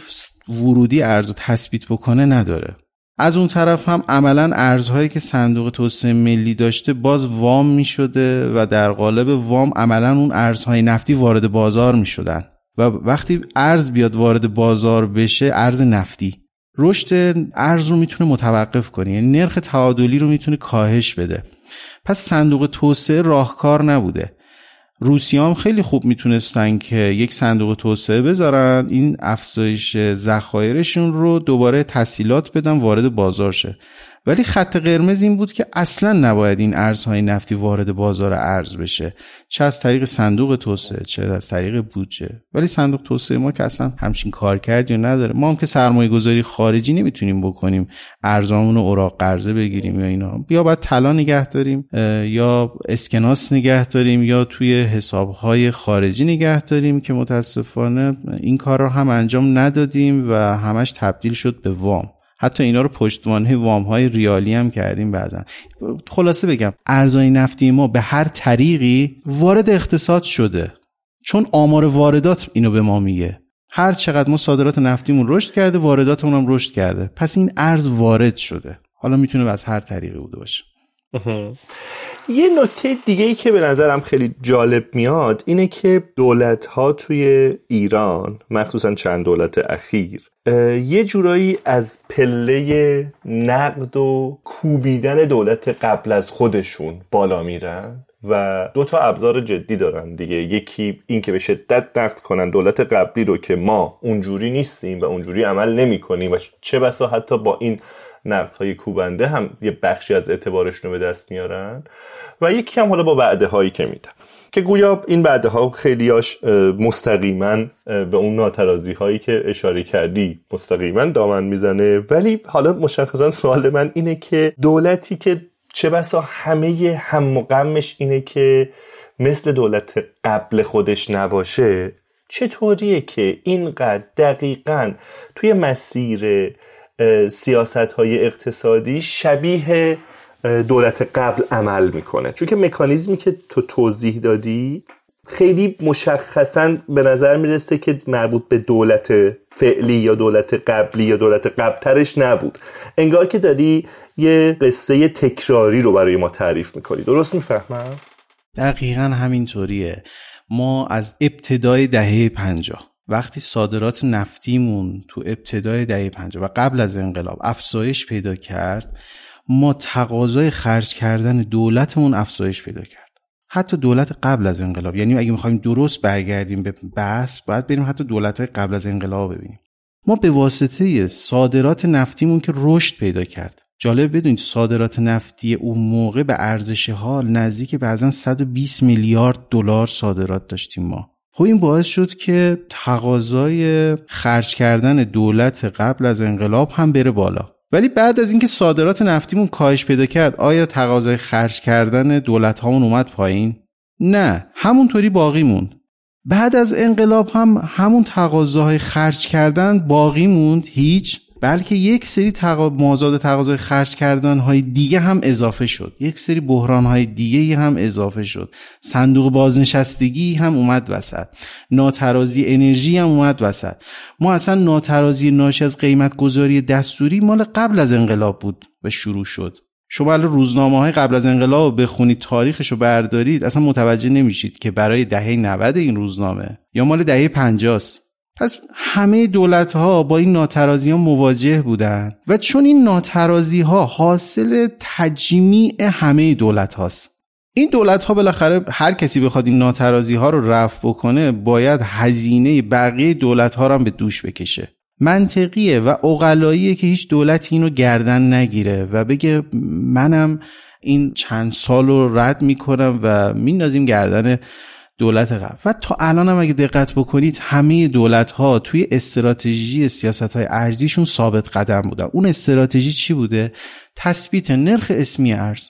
ورودی ارز رو تثبیت بکنه نداره. از اون طرف هم عملا ارزهایی که صندوق توسعه ملی داشته باز وام می شده و در قالب وام عملا اون ارزهای نفتی وارد بازار می شدن. و وقتی ارز بیاد وارد بازار بشه ارز نفتی. رشد ارز رو می‌تونه متوقف کنه. یعنی نرخ تعادلی رو می‌تونه کاهش بده. پس صندوق توسعه راهکار نبوده. روسی هم خیلی خوب می‌تونستن که یک صندوق توسعه بذارن. این افزایش ذخایرشون رو دوباره تسهیلات بدن وارد بازار شه. ولی خط قرمز این بود که اصلا نباید این ارزهای نفتی وارد بازار ارز بشه. چه از طریق صندوق توسعه چه از طریق بودجه. ولی صندوق توسعه ما که اصلا همچین کار کردی نداره. ما هم که سرمایه گذاری خارجی نمی‌تونیم بکنیم ارزامون رو اوراق قرضه بگیریم یا اینا. یا باید طلا نگه داریم یا اسکناس نگه داریم یا توی حسابهای خارجی نگه داریم که متاسفانه این کار رو هم انجام ندادیم و همش تبدیل شد به وام. حتی اینا رو پشتوانه وام های ریالی هم کردیم بعضا. خلاصه بگم ارزای نفتی ما به هر طریقی وارد اقتصاد شده. چون آمار واردات اینو به ما میگه. هر چقدر ما صادرات نفتیمون رشد کرده وارداتمون هم رشد کرده. پس این ارز وارد شده. حالا می‌تونه از هر طریقی بوده باشه. یه نکته دیگه ای که به نظرم خیلی جالب میاد اینه که دولت ها توی ایران مخصوصا چند دولت اخیر یه جورایی از پله نقد و کوبیدن دولت قبل از خودشون بالا میرن و دو تا ابزار جدی دارن دیگه. یکی این که به شدت نقد کنن دولت قبلی رو که ما اونجوری نیستیم و اونجوری عمل نمی کنیم و چه بسا حتی با این نقد های کوبنده هم یه بخشی از اعتبارشون رو به دست میارن و یکی هم حالا با وعده هایی که میدن. که گویا این بعده ها خیلیاش مستقیما به اون ناترازی هایی که اشاره کردی مستقیما دامن می‌زنه. ولی حالا مشخصا سوال من اینه که دولتی که چه بسا همه هم غمش اینه که مثل دولت قبل خودش نباشه چطوریه که اینقدر دقیقا توی مسیر سیاست های اقتصادی شبیه دولت قبل عمل می‌کنه. چون که مکانیزمی که تو توضیح دادی خیلی مشخصا به نظر می‌رسه که مربوط به دولت فعلی یا دولت قبلی یا دولت قبلترش نبود. انگار که داری یه قصه تکراری رو برای ما تعریف می‌کنی. درست می‌فهمم؟ دقیقا همینطوریه. ما از ابتدای دهه پنجاه وقتی صادرات نفتیمون تو ابتدای دهه پنجاه و قبل از انقلاب افزایش پیدا کرد ما تقاضای خرج کردن دولتمون افزایش پیدا کرد. حتی دولت قبل از انقلاب یعنی اگه می‌خوایم درست برگردیم به بحث باید بریم حتی دولت های قبل از انقلاب ببینیم. ما به واسطه صادرات نفتیمون که رشد پیدا کرد. جالب بدونید صادرات نفتی اون موقع به ارزش حال نزدیک بعضا 120 میلیارد دلار صادرات داشتیم ما. خب این باعث شد که تقاضای خرج کردن دولت قبل از انقلاب هم بره بالا. ولی بعد از اینکه صادرات نفتیمون کاهش پیدا کرد آیا تقاضای خرج کردن دولت هامون اومد پایین؟ نه همونطوری باقی موند. بعد از انقلاب هم همون تقاضاهای خرج کردن باقی موند هیچ. بلکه یک سری تقا... مازاد تقاضای خرج کردن های دیگه هم اضافه شد. یک سری بحران های دیگه هم اضافه شد. صندوق بازنشستگی هم اومد وسط. ناترازی انرژی هم اومد وسط. ما اصلا ناترازی ناشی از قیمت گذاری دستوری مال قبل از انقلاب بود و شروع شد. شما الان روزنامه های قبل از انقلاب بخونید تاریخش رو بردارید اصلا متوجه نمیشید که برای دهه 90 این روزنامه یا مال دهه 50 پس همه دولت ها با این ناترازی ها مواجه بودن و چون این ناترازی ها حاصل تجمیع همه دولت هاست. این دولت ها بالاخره هر کسی بخواد این ناترازی ها رو رفع بکنه باید هزینه بقیه دولت ها رو هم به دوش بکشه. منطقیه و اقلاییه که هیچ دولتی اینو گردن نگیره و بگه منم این چند سال رو رد می‌کنم و میندازیم گردن دولت قبل و تا الان هم اگه دقت بکنید همه دولت ها توی استراتژی سیاست های ارزیشون ثابت قدم بودن. اون استراتژی چی بوده؟ تثبیت نرخ اسمی ارز.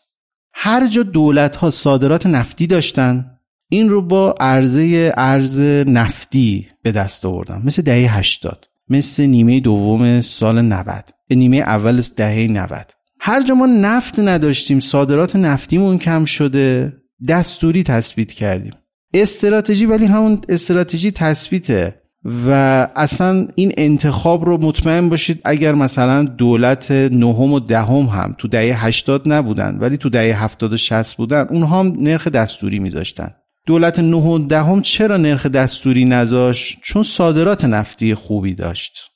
هر جا دولت ها صادرات نفتی داشتن این رو با عرضه ارز نفتی به دست آوردن. مثل دهه 80 مثل نیمه دوم سال 90 نیمه اول دهه 90 هر جا ما نفت نداشتیم صادرات نفتیمون کم شده. دستوری تثبیت کردیم. استراتژی ولی همون استراتژی تثبیته و اصلا این انتخاب رو مطمئن باشید اگر مثلا دولت نهم و دهم هم تو دهه 80 نبودن ولی تو دهه 70 و 60 بودن اونها هم نرخ دستوری میذاشتن. دولت نه و دهم چرا نرخ دستوری نذاشت؟ چون صادرات نفتی خوبی داشت.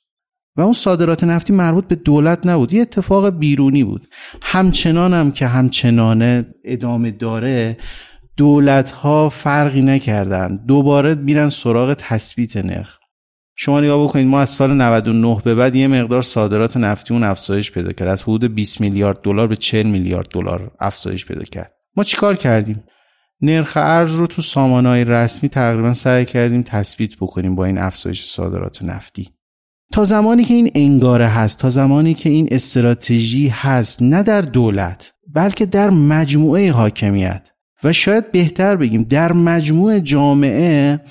و اون صادرات نفتی مربوط به دولت نبود. یه اتفاق بیرونی بود. همچنان هم که همچنانه ادامه داره دولت ها فرقی نکردن. دوباره میرن سراغ تثبیت نرخ. شما نگاه بکنید ما از سال 99 به بعد یه مقدار صادرات نفتیمون افزایش پیدا کرد. از حدود 20 میلیارد دلار به 40 میلیارد دلار افزایش پیدا کرد. ما چیکار کردیم؟ نرخ ارز رو تو سامانهای رسمی تقریبا سعی کردیم تثبیت بکنیم با این افزایش صادرات نفتی. تا زمانی که این انگاره هست تا زمانی که این استراتژی هست نه در دولت بلکه در مجموعه حاکمیت. و شاید بهتر بگیم در مجموع جامعه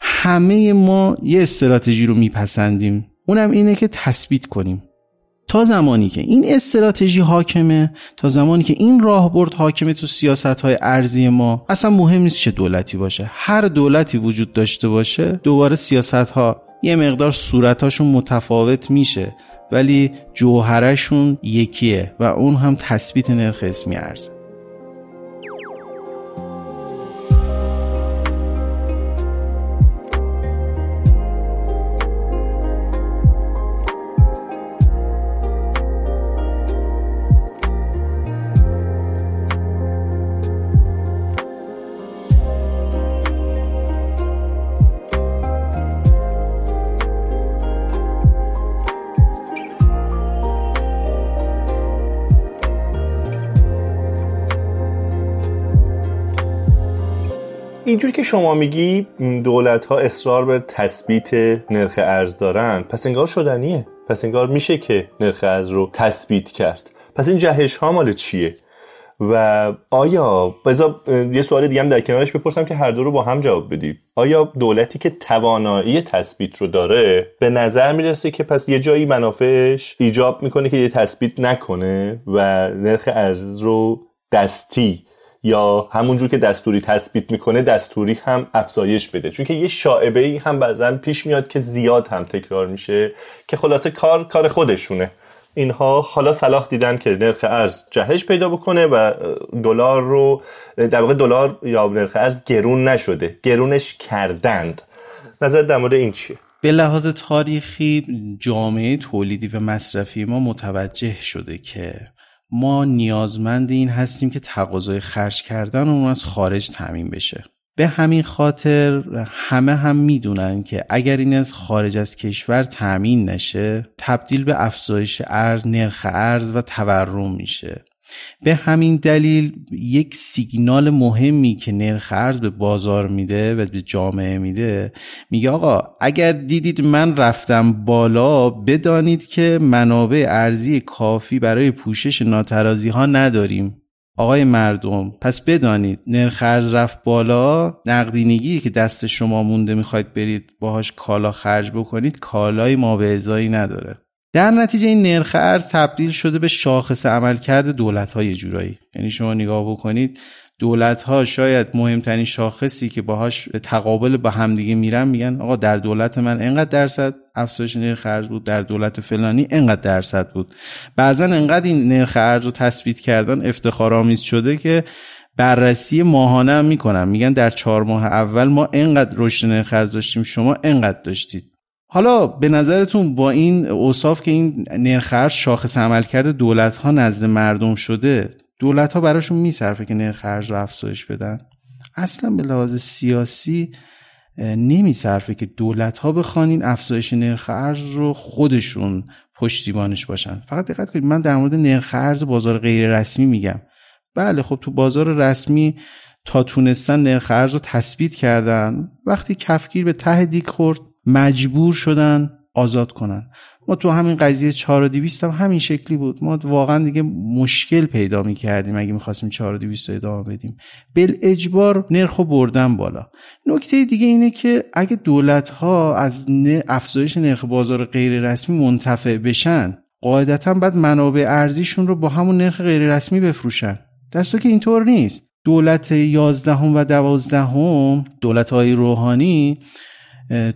همه ما یه استراتژی رو میپسندیم. اونم اینه که تثبیت کنیم. تا زمانی که این استراتژی حاکمه تا زمانی که این راهبرد حاکمه تو سیاست های ارزی ما. اصلا مهم نیست چه دولتی باشه. هر دولتی وجود داشته باشه دوباره سیاست ها یه مقدار صورتاشون متفاوت میشه. ولی جوهرشون یکیه و اون هم تثبیت نرخ اسمی ارزه. شما میگی دولت ها اصرار به تثبیت نرخ ارز دارن پس انگار شدنیه. پس انگار میشه که نرخ ارز رو تثبیت کرد. پس این جهش ها مال چیه؟ و آیا بذار یه سوال دیگه هم در کنارش بپرسم که هر دو رو با هم جواب بدید آیا دولتی که توانایی تثبیت رو داره به نظر می‌رسه که پس یه جایی منافعش ایجاب می‌کنه که یه تثبیت نکنه و نرخ ارز رو دستی یا همونجور که دستوری تثبیت می‌کنه دستوری هم افزایش بده. چون که یه شاعبه ای هم بعضا پیش میاد که زیاد هم تکرار میشه که خلاصه کار کار خودشونه. اینها حالا صلاح دیدن که نرخ ارز جهش پیدا بکنه و دلار رو در واقع دلار یا نرخ ارز گرون نشده. گرونش کردند. نظر در مورد این چیه؟ به لحاظ تاریخی جامعه تولیدی و مصرفی ما متوجه شده که ما نیازمند این هستیم که تقاضای خرج کردن اون از خارج تامین بشه. به همین خاطر همه هم می‌دونن که اگر این از خارج از کشور تأمین نشه تبدیل به افزایش ارز نرخ ارز و تورم میشه. به همین دلیل یک سیگنال مهمی که نرخ ارز به بازار میده و به جامعه میده میگه آقا اگر دیدید من رفتم بالا بدانید که منابع ارزی کافی برای پوشش ناترازی ها نداریم. آقای مردم پس بدانید نرخ ارز رفت بالا؟ نقدینگی که دست شما مونده می‌خواید برید باهاش کالا خرج بکنید کالای ما به ازایی نداره. در نتیجه این نرخ ارز تبدیل شده به شاخص عملکرد دولت های جورایی. یعنی شما نگاه بکنید دولت ها شاید مهمترین شاخصی که باهاش تقابل با همدیگه میرن میگن آقا در دولت من انقدر درصد افزایش نرخ ارز بود در دولت فلانی انقدر درصد بود. بعضا انقدر این نرخ ارز رو تثبیت کردن افتخارآمیز شده که بررسی ماهانه هم می‌کنن. میگن در چهار ماه اول ما انقدر رشد نرخ ارز داشتیم شما انقدر داشتید. حالا به نظرتون با این اوصاف که این نرخ شاخص عملکرد دولت ها نزد مردم شده دولت ها براشون میصرفه که نرخ رو افزایش بدن؟ اصلا به لحاظ سیاسی نمیصرفه که دولت ها بخوان این افزایش نرخ ارز رو خودشون پشتیبانش باشن. فقط دقت کنید من در مورد نرخ ارز بازار غیر رسمی میگم. بله خب تو بازار رسمی تا تونستن نرخ ارز رو تثبیت کردن وقتی کفگیر به ته دیگ خورد مجبور شدن آزاد کنن. ما تو همین قضیه 4200 هم همین شکلی بود. ما واقعا دیگه مشکل پیدا می کردیم اگه می‌خواستیم 4200 ادامه بدیم. بل اجبار نرخ بردن بالا. نکته دیگه اینه که اگه دولت ها از افزایش نرخ بازار غیر رسمی منتفع بشن قاعدتا بعد منابع ارزیشون رو با همون نرخ غیر رسمی بفروشن. در که اینطور نیست. دولت 11 و 12 دولت های روحانی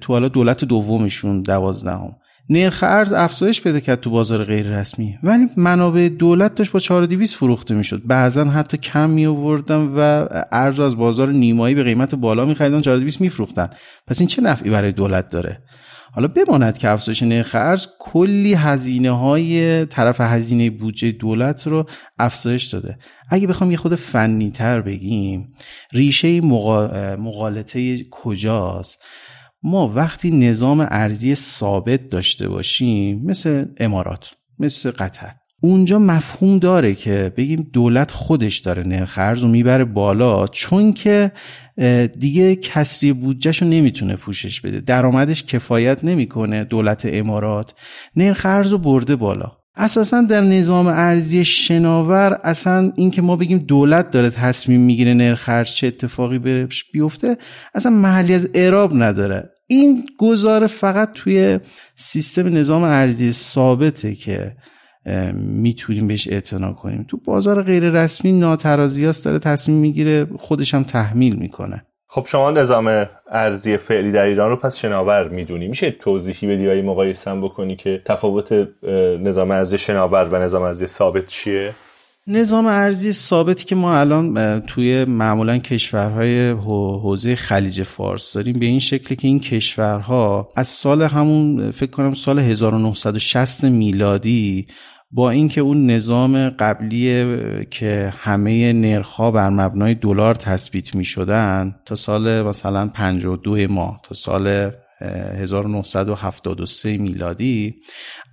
تو حالا دولت دومشون 12 نرخ ارز افزایش پیدا کرد تو بازار غیر رسمی. ولی منابع دولت داشت با 4200 فروخته می‌شد. بعضا حتی کم می آوردن و ارز از بازار نیمایی به قیمت بالا می خریدن 4200 میفروختن. پس این چه نفعی برای دولت داره؟ حالا بماند که افزایش نرخ ارز کلی هزینه های طرف هزینه بودجه دولت رو افزایش داده. اگه بخوام یه خود فنی تر بگیم ریشه مقالطه کجاست؟ ما وقتی نظام ارزی ثابت داشته باشیم مثل امارات مثل قطر اونجا مفهوم داره که بگیم دولت خودش داره نرخ ارز رو می‌بره بالا چون که دیگه کسری بودجهش رو نمی‌تونه پوشش بده درآمدش کفایت نمی‌کنه دولت امارات نرخ ارز رو برده بالا. اساسا در نظام ارزی شناور اصلا اینکه ما بگیم دولت داره تصمیم می‌گیره نرخ ارز چه اتفاقی بیفته اصلا محلی از اعراب نداره. این گزاره فقط توی سیستم نظام ارزی ثابته که می‌تونیم بهش اعتنا کنیم. تو بازار غیر رسمی ناترازیاست داره تصمیم می‌گیره خودش هم تحمیل می‌کنه. خب شما نظام ارزی فعلی در ایران رو پس شناور می‌دونی. میشه توضیحی بدی و مقایسه بکنی که تفاوت نظام ارزی شناور و نظام ارزی ثابت چیه؟ نظام ارزی ثابتی که ما الان توی معمولا کشورهای حوزه خلیج فارس داریم به این شکلی که این کشورها از سال همون فکر کنم سال 1960 میلادی با اینکه اون نظام قبلی که همه نرخها بر مبنای دلار تثبیت می شدن تا سال مثلا 52 ماه تا سال 1973 میلادی.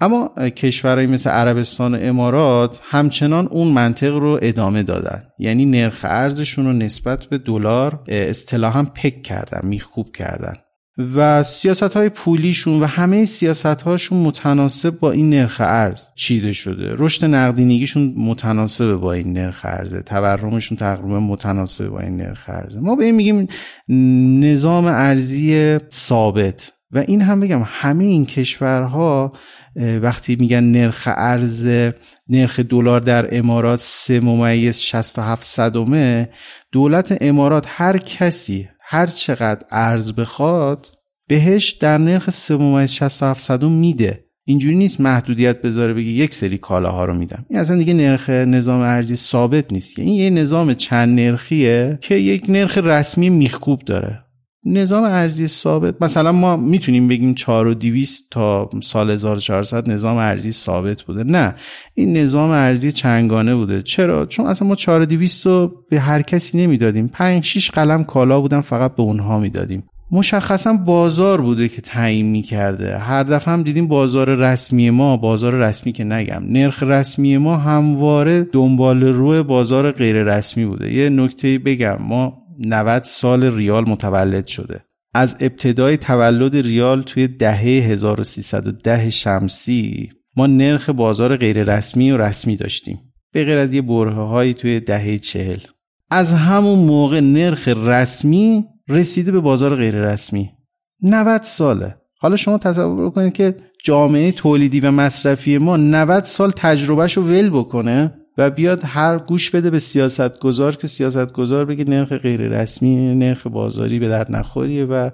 اما کشورهایی مثل عربستان و امارات همچنان اون منطق رو ادامه دادن. یعنی نرخ ارزشون رو نسبت به دلار اصطلاحا پک کردن میخوب کردن. و سیاست های پولیشون و همه سیاست هاشون متناسب با این نرخ ارز چیده شده. رشد نقدینگیشون متناسب با این نرخ ارزه تورمشون تقریبا متناسب با این نرخ ارزه ما به این میگیم نظام ارزی ثابت. و این هم بگم همه این کشورها وقتی میگن نرخ ارز نرخ دلار در امارات سه ممیز 67 صدمه دولت امارات هر کسی هر چقدر ارز بخواد بهش در نرخ 3 ممیز 67 صدم میده. اینجوری نیست محدودیت بذاره بگی یک سری کالاها رو میدم. این اصلا دیگه نرخ نظام ارزی ثابت نیست. این یه نظام چند نرخیه که یک نرخ رسمی میخکوب داره. نظام ارزی ثابت مثلا ما می‌تونیم بگیم 4 و 200 تا سال 1400 نظام ارزی ثابت بوده. نه این نظام ارزی چنگانه بوده. چرا؟ چون اصلا ما 4 و 200 رو به هر کسی نمی‌دادیم. 5 6 قلم کالا بودن فقط به اونها می‌دادیم. مشخصا بازار بوده که تعیین می‌کرده. هر دفعه هم دیدیم بازار رسمی ما بازار رسمی که نگم نرخ رسمی ما همواره دنبال روی بازار غیر رسمی بوده. یه نکته بگم ما 90 سال ریال متولد شده. از ابتدای تولد ریال توی دهه 1310 شمسی ما نرخ بازار غیر رسمی و رسمی داشتیم. به غیر از یه برهه هایی توی دهه چهل. از همون موقع نرخ رسمی رسیده به بازار غیر رسمی 90 ساله. حالا شما تصور کنید که جامعه تولیدی و مصرفی ما 90 سال تجربهش رو ول بکنه. و بیاد هر گوش بده به سیاست گذار که سیاست گذار بگه نرخ غیر رسمی نرخ بازاری به در نخوریه و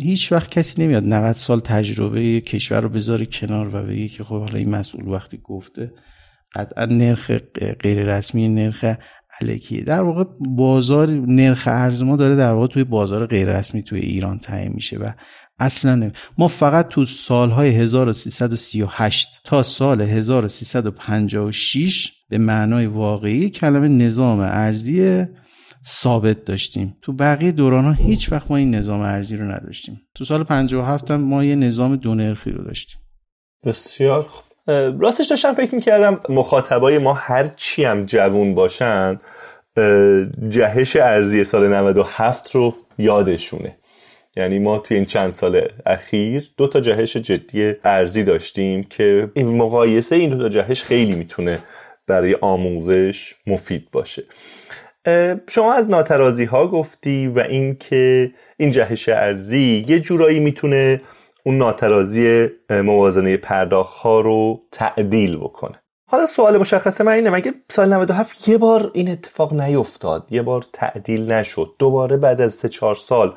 هیچ وقت کسی نمیاد 90 سال تجربه کشور رو بذاره کنار و بگه که خب حالا این مسئول وقتی گفته قطعا نرخ غیر رسمی نرخ علکیه. در واقع بازار نرخ ارز ما داره در واقع توی بازار غیر رسمی توی ایران تعیین میشه و اصلا ما فقط تو سالهای 1338 تا سال 1356 به معنای واقعی کلمه نظام ارزی ثابت داشتیم. تو بقیه دوران ها هیچ وقت ما این نظام ارزی رو نداشتیم. تو سال 57 هم ما یه نظام دو نرخی رو داشتیم. بسیار خوب. راستش داشتم فکر می‌کردم مخاطبای ما هر چی هم جوون باشن جهش ارزی سال 97 رو یادشونه. یعنی ما توی این چند سال اخیر دو تا جهش جدی ارزی داشتیم که این مقایسه این دو تا جهش خیلی می‌تونه برای آموزش مفید باشه. شما از ناترازی ها گفتی و اینکه این جهش ارزی یه جورایی می‌تونه اون ناترازی موازنه پرداخت ها رو تعدیل بکنه. حالا سوال مشخص من اینه مگه سال 97 یه بار این اتفاق نیفتاد؟ یه بار تعدیل نشد. دوباره بعد از سه چهار سال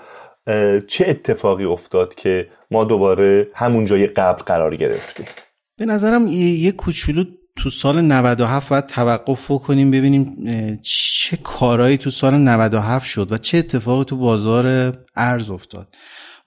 چه اتفاقی افتاد که ما دوباره همون جای قبل قرار گرفتیم؟ به نظرم یه کوچولو تو سال 97 باید توقف کنیم ببینیم چه کارهایی تو سال 97 شد و چه اتفاقی تو بازار ارز افتاد.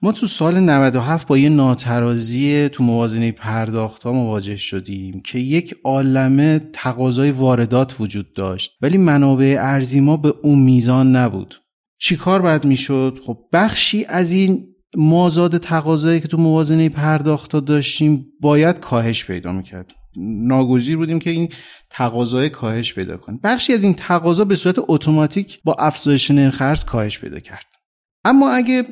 ما تو سال 97 با یه ناترازی تو موازنه پرداخت ها مواجه شدیم که یک عالمه تقاضای واردات وجود داشت. ولی منابع ارزی ما به اون میزان نبود. چی کار باید می‌شد؟ خب بخشی از این مازاد تقاضایی که تو موازنه پرداخت داشتیم باید کاهش پیدا می‌کرد. ناگزیر بودیم که این تقاضای کاهش پیدا کنه. بخشی از این تقاضا به صورت اتوماتیک با افزایش نرخ ارز کاهش پیدا کرد. اما اگه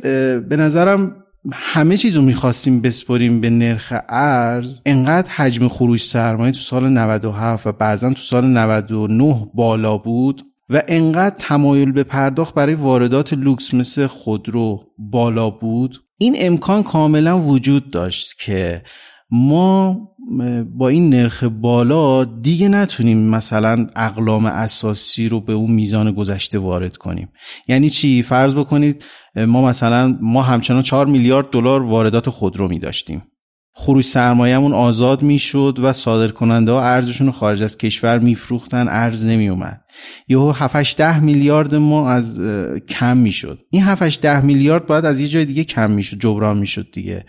به نظرم همه چیز رو می‌خواستیم بسپریم به نرخ ارز انقدر حجم خروج سرمایه تو سال 97 و بعضا تو سال 99 بالا بود و انقدر تمایل به پرداخت برای واردات لوکس مثل خودرو بالا بود این امکان کاملا وجود داشت که ما با این نرخ بالا دیگه نتونیم مثلا اقلام اساسی رو به اون میزان گذشته وارد کنیم. یعنی چی؟ فرض بکنید ما مثلا ما همچنان 4 میلیارد دلار واردات خودرو می داشتیم خروج سرمایهمون آزاد می‌شد و صادر کننده ها ارزشون رو خارج از کشور میفروختن ارز نمی اومد یهو 7 ده میلیارد ما از کم می‌شد. این 7 ده میلیارد باید از یه جای دیگه کم می‌شد جبران می‌شد دیگه.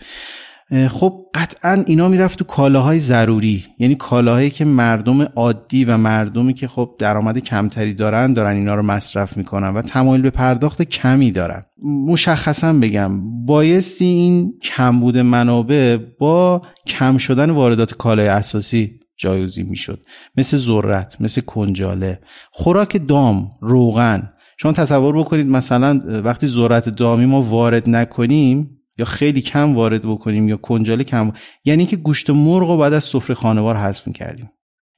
خب قطعا اینا می‌رفت تو کالاهای ضروری. یعنی کالاهایی که مردم عادی و مردمی که خب درآمد کمتری دارن دارن اینا رو مصرف می‌کنن و تمایل به پرداخت کمی دارن. مشخصا بگم بایستی این کمبود منابع با کم شدن واردات کالای اساسی جایوزی می‌شد. مثل ذرت مثل کنجاله. خوراک دام روغن. شما تصور بکنید مثلا وقتی ذرت دامی ما وارد نکنیم یا خیلی کم وارد بکنیم یا کنجاله کم یعنی که گوشت مرغ رو بعد از سفره خانوار حذف می‌کردیم.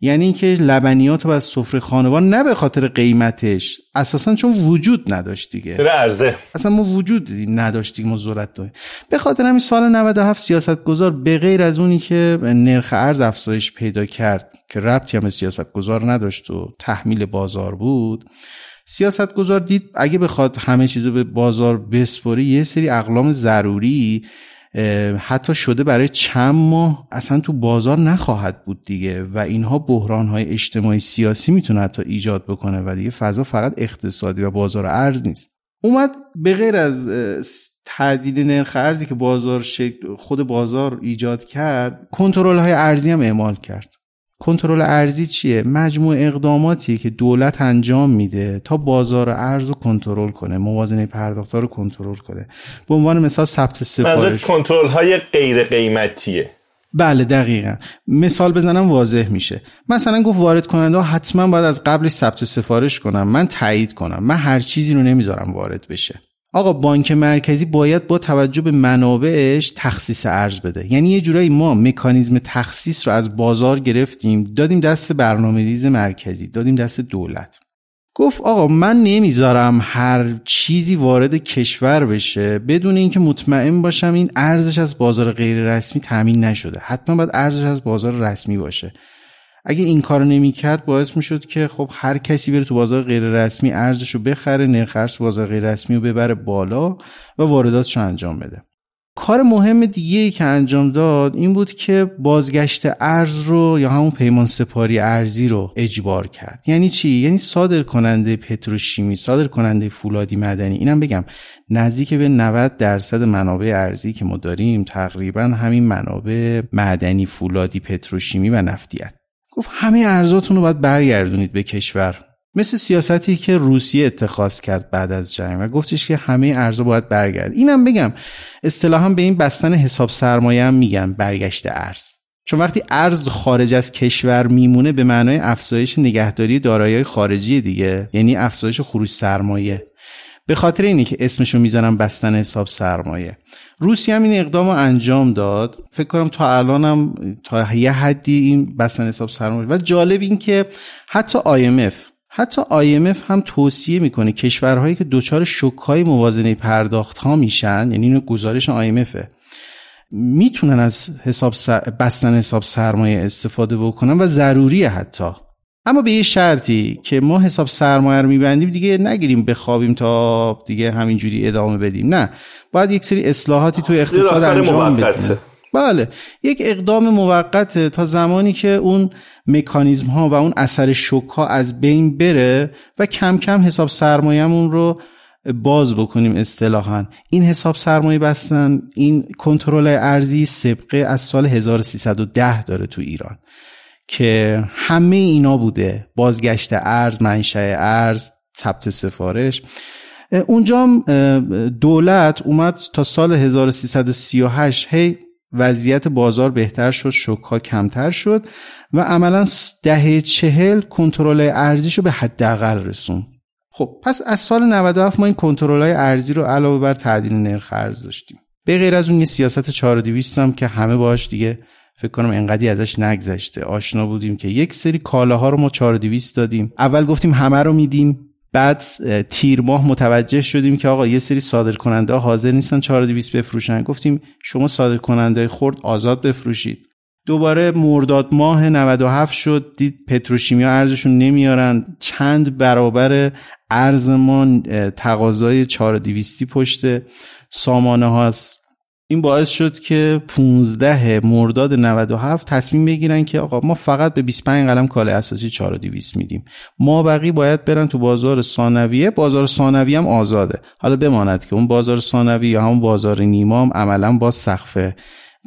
یعنی اینکه لبنیات رو از سفره خانوار نه به خاطر قیمتش اساسا چون وجود نداشت دیگه. ارزه اصلا ما وجود نداشتیم ما ذرت داریم. به خاطر همین سال 97 سیاستگزار به غیر از اونی که نرخ ارز افزایش پیدا کرد که ربطی هم سیاستگزار نداشت و تحمیل بازار بود سیاست گذار دید اگه بخواد همه چیزو به بازار بسپاری یه سری اقلام ضروری حتی شده برای چند ماه اصلا تو بازار نخواهد بود دیگه و اینها بحران های اجتماعی سیاسی می‌تونه حتی ایجاد بکنه و دیگه فضا فقط اقتصادی و بازار ارز نیست. اومد به غیر از تعدیل نرخ ارزی که بازار خود بازار ایجاد کرد کنترل های ارزی هم اعمال کرد. کنترل ارزی چیه؟ مجموع اقداماتی که دولت انجام میده تا بازار ارز رو کنترل کنه موازنه پرداخت رو کنترل کنه. به عنوان مثال ثبت سفارش. کنترل های غیر قیمتیه. بله دقیقا. مثال بزنم واضح میشه. مثلا گفت وارد کننده حتما باید از قبلش ثبت سفارش کنم من تایید کنم. من هر چیزی رو نمی‌ذارم وارد بشه. آقا بانک مرکزی باید با توجه به منابعش تخصیص ارز بده. یعنی یه جورایی ما مکانیزم تخصیص رو از بازار گرفتیم دادیم دست برنامه ریز مرکزی دادیم دست دولت. گفت آقا من نمی‌ذارم هر چیزی وارد کشور بشه بدون اینکه مطمئن باشم این ارزش از بازار غیر رسمی تامین نشده. حتما باید ارزش از بازار رسمی باشه. اگه این کارو نمی‌کرد باعث می‌شد که خب هر کسی بره تو بازار غیر رسمی ارزش بخره نرخ ارز تو بازار غیر رسمی رو ببره بالا و وارداتش رو انجام بده. کار مهم دیگه ای که انجام داد این بود که بازگشت ارز رو یا همون پیمان سپاری ارزی رو اجبار کرد. یعنی چی؟ یعنی صادر کننده پتروشیمی صادر کننده فولادی مدنی. اینم بگم نزدیک به 90 درصد منابع ارزی که ما داریم تقریبا همین منابع معدنی فولادی پتروشیمی و نفتی گفت همه ارزاتون رو باید برگردونید به کشور. مثل سیاستی که روسیه اتخاذ کرد بعد از جنگ و گفتش که همه ارزا باید برگرد اینم بگم اصطلاحا به این بستن حساب سرمایه هم میگن برگشت ارز. چون وقتی ارز خارج از کشور میمونه به معنای افزایش نگهداری دارایی خارجی دیگه یعنی افزایش خروج سرمایه. به خاطر اینه که اسمشو می‌زنم بستن حساب سرمایه. روسیه هم این اقدام رو انجام داد. فکر کنم تا الانم تا یه حدی این بستن حساب سرمایه. و جالب این که حتی IMF حتی IMF هم توصیه می‌کنه کشورهایی که دچار شکهای موازنه پرداخت ها میشن یعنی اینو گزارش IMF می‌تونن از حساب بستن حساب سرمایه استفاده بکنن و ضروریه حتی. اما به یه شرطی که ما حساب سرمایه رو میبندیم دیگه نگیریم بخوابیم تا دیگه همینجوری ادامه بدیم. نه باید یک سری اصلاحاتی توی اقتصاد انجام بدیم. بله یک اقدام موقت تا زمانی که اون مکانیزم ها و اون اثر شوک ها از بین بره و کم کم حساب سرمایهمون رو باز بکنیم اصطلاحا. این حساب سرمایه بستن این کنترل ارزی سبقه از سال 1310 داره تو ایران. که همه اینا بوده. بازگشت ارز منشأ ارز ثبت سفارش. اونجا دولت اومد تا سال 1338 هی وضعیت بازار بهتر شد شوکها کمتر شد و عملا دهه چهل کنترل ارزیشو به حداقل رسون خب پس از سال 97 ما این کنترل های ارزی رو علاوه بر تعدیل نرخ ارز داشتیم. به غیر از اون یه سیاست 4200 هم که همه باش دیگه فکر کنم انقدی ازش نگذشته. آشنا بودیم که یک سری کالاها رو ما 4200 دادیم. اول گفتیم همه رو میدیم. بعد تیر ماه متوجه شدیم که آقا یه سری صادر کننده حاضر نیستن 4200 بفروشن. گفتیم شما صادر کننده خرد آزاد بفروشید. دوباره مرداد ماه 97 شد. دید پتروشیمیا ارزشون نمیارن. چند برابر ارز ما تقاضای 4200 پشت سامانه هاست. این باعث شد که 15 مرداد 97 تصمیم بگیرن که آقا ما فقط به 25 قلم کال اساسی 4200 میدیم. ما بقی باید برن تو بازار ثانویه. بازار ثانوی هم آزاده. حالا بماند که اون بازار ثانوی یا همون بازار نیمام عملا با سقف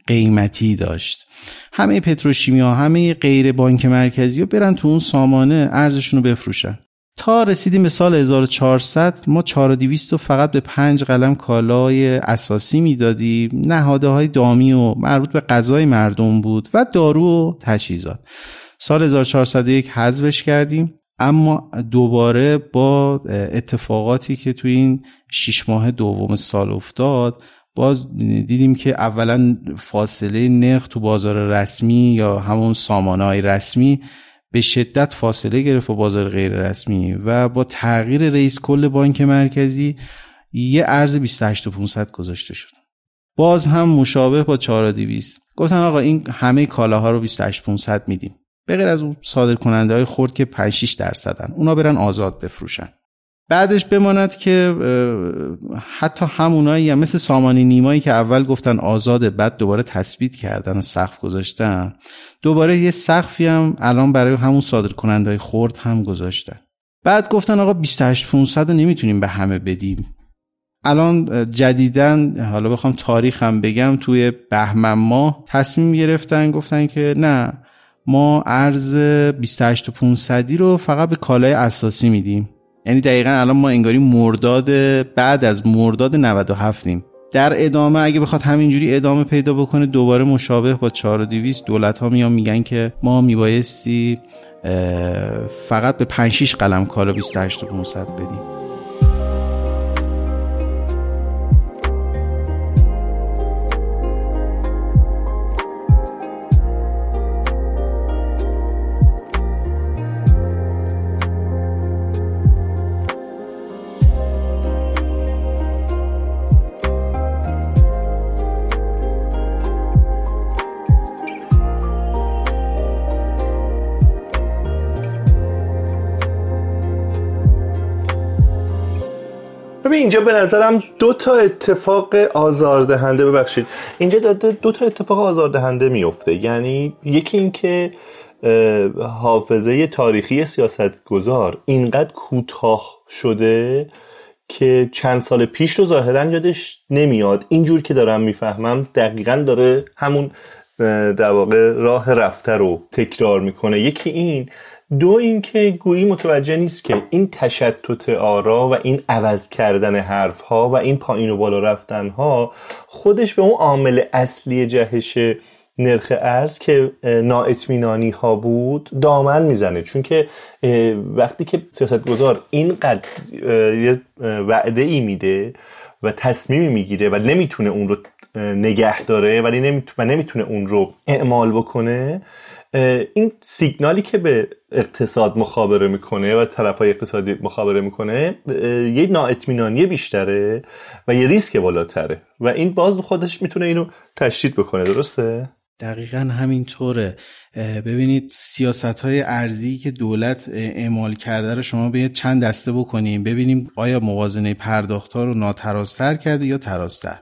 قیمتی داشت. همه پتروشیمیا همه غیر بانک مرکزی رو برن تو اون سامانه ارزشون رو بفروشن. تا رسیدیم به سال 1400 ما 4200 رو فقط به پنج قلم کالای اساسی می‌دادیم. نهاده های دامی و مربوط به غذای مردم بود و دارو و تجهیزات. سال 1401 حذفش کردیم. اما دوباره با اتفاقاتی که توی این شیش ماه دوم سال افتاد باز دیدیم که اولا فاصله نرخ تو بازار رسمی یا همون سامانه های رسمی به شدت فاصله گرفت با بازار غیر رسمی و با تغییر رئیس کل بانک مرکزی یه ارز 28500 گذاشته شد. باز هم مشابه با 4200 گفتن آقا این همه کالاها رو 28500 میدیم. به غیر از اون صادر کننده های خورد که 5 6 درصدن. اونا برن آزاد بفروشن. بعدش بماند که حتی همونایی هم مثل سامانی نیمایی که اول گفتن آزاده بعد دوباره تثبیت کردن و سقف گذاشتن دوباره یه سقفی هم الان برای همون صادر کننده های خورد هم گذاشتن. بعد گفتن آقا 28500 رو نمی‌تونیم به همه بدیم. الان جدیدن حالا بخوام تاریخ هم بگم توی بهمن ماه تصمیم گرفتن گفتن که نه ما ارز 28500 رو فقط به کالای اساسی میدیم. یعنی دقیقا الان ما انگاری مرداد بعد از مرداد 97 ایم در ادامه اگه بخواد همینجوری ادامه پیدا بکنه دوباره مشابه با 4200 دولت ها میان میگن که ما میبایستی فقط به 5 6 قلم کالا 28500 بدیم. اینجا به نظرم دو تا اتفاق آزاردهنده ببخشید. اینجا دو تا اتفاق آزاردهنده میفته. یعنی یکی اینکه حافظه تاریخی سیاست گذار اینقدر کوتاه شده که چند سال پیش رو ظاهرا یادش نمیاد. اینجور که دارم می‌فهمم دقیقا داره همون در واقع راه رفته رو تکرار می‌کنه. یکی این دو اینکه گویی متوجه نیست که این تشتت آرا و این عوض کردن حرف ها و این پایین و بالا رفتن ها خودش به اون عامل اصلی جهش نرخ ارز که نااطمینانی ها بود دامن می‌زنه. چون که وقتی که سیاستگزار اینقدر یه وعده ای میده و تصمیمی می‌گیره و نمی‌تونه اون رو نگه داره ولی نمی‌تونه اون رو اعمال بکنه این سیگنالی که به اقتصاد مخابره می‌کنه و طرف های اقتصادی مخابره می‌کنه یه نااطمینانی بیشتره و یه ریسک بالاتره. و این باز خودش می‌تونه اینو تشدید بکنه درسته؟ دقیقا همینطوره. ببینید سیاست های ارزی که دولت اعمال کرده رو شما به چند دسته بکنیم. ببینیم آیا موازنه پرداخت ها رو ناترازتر کرده یا ترازتر.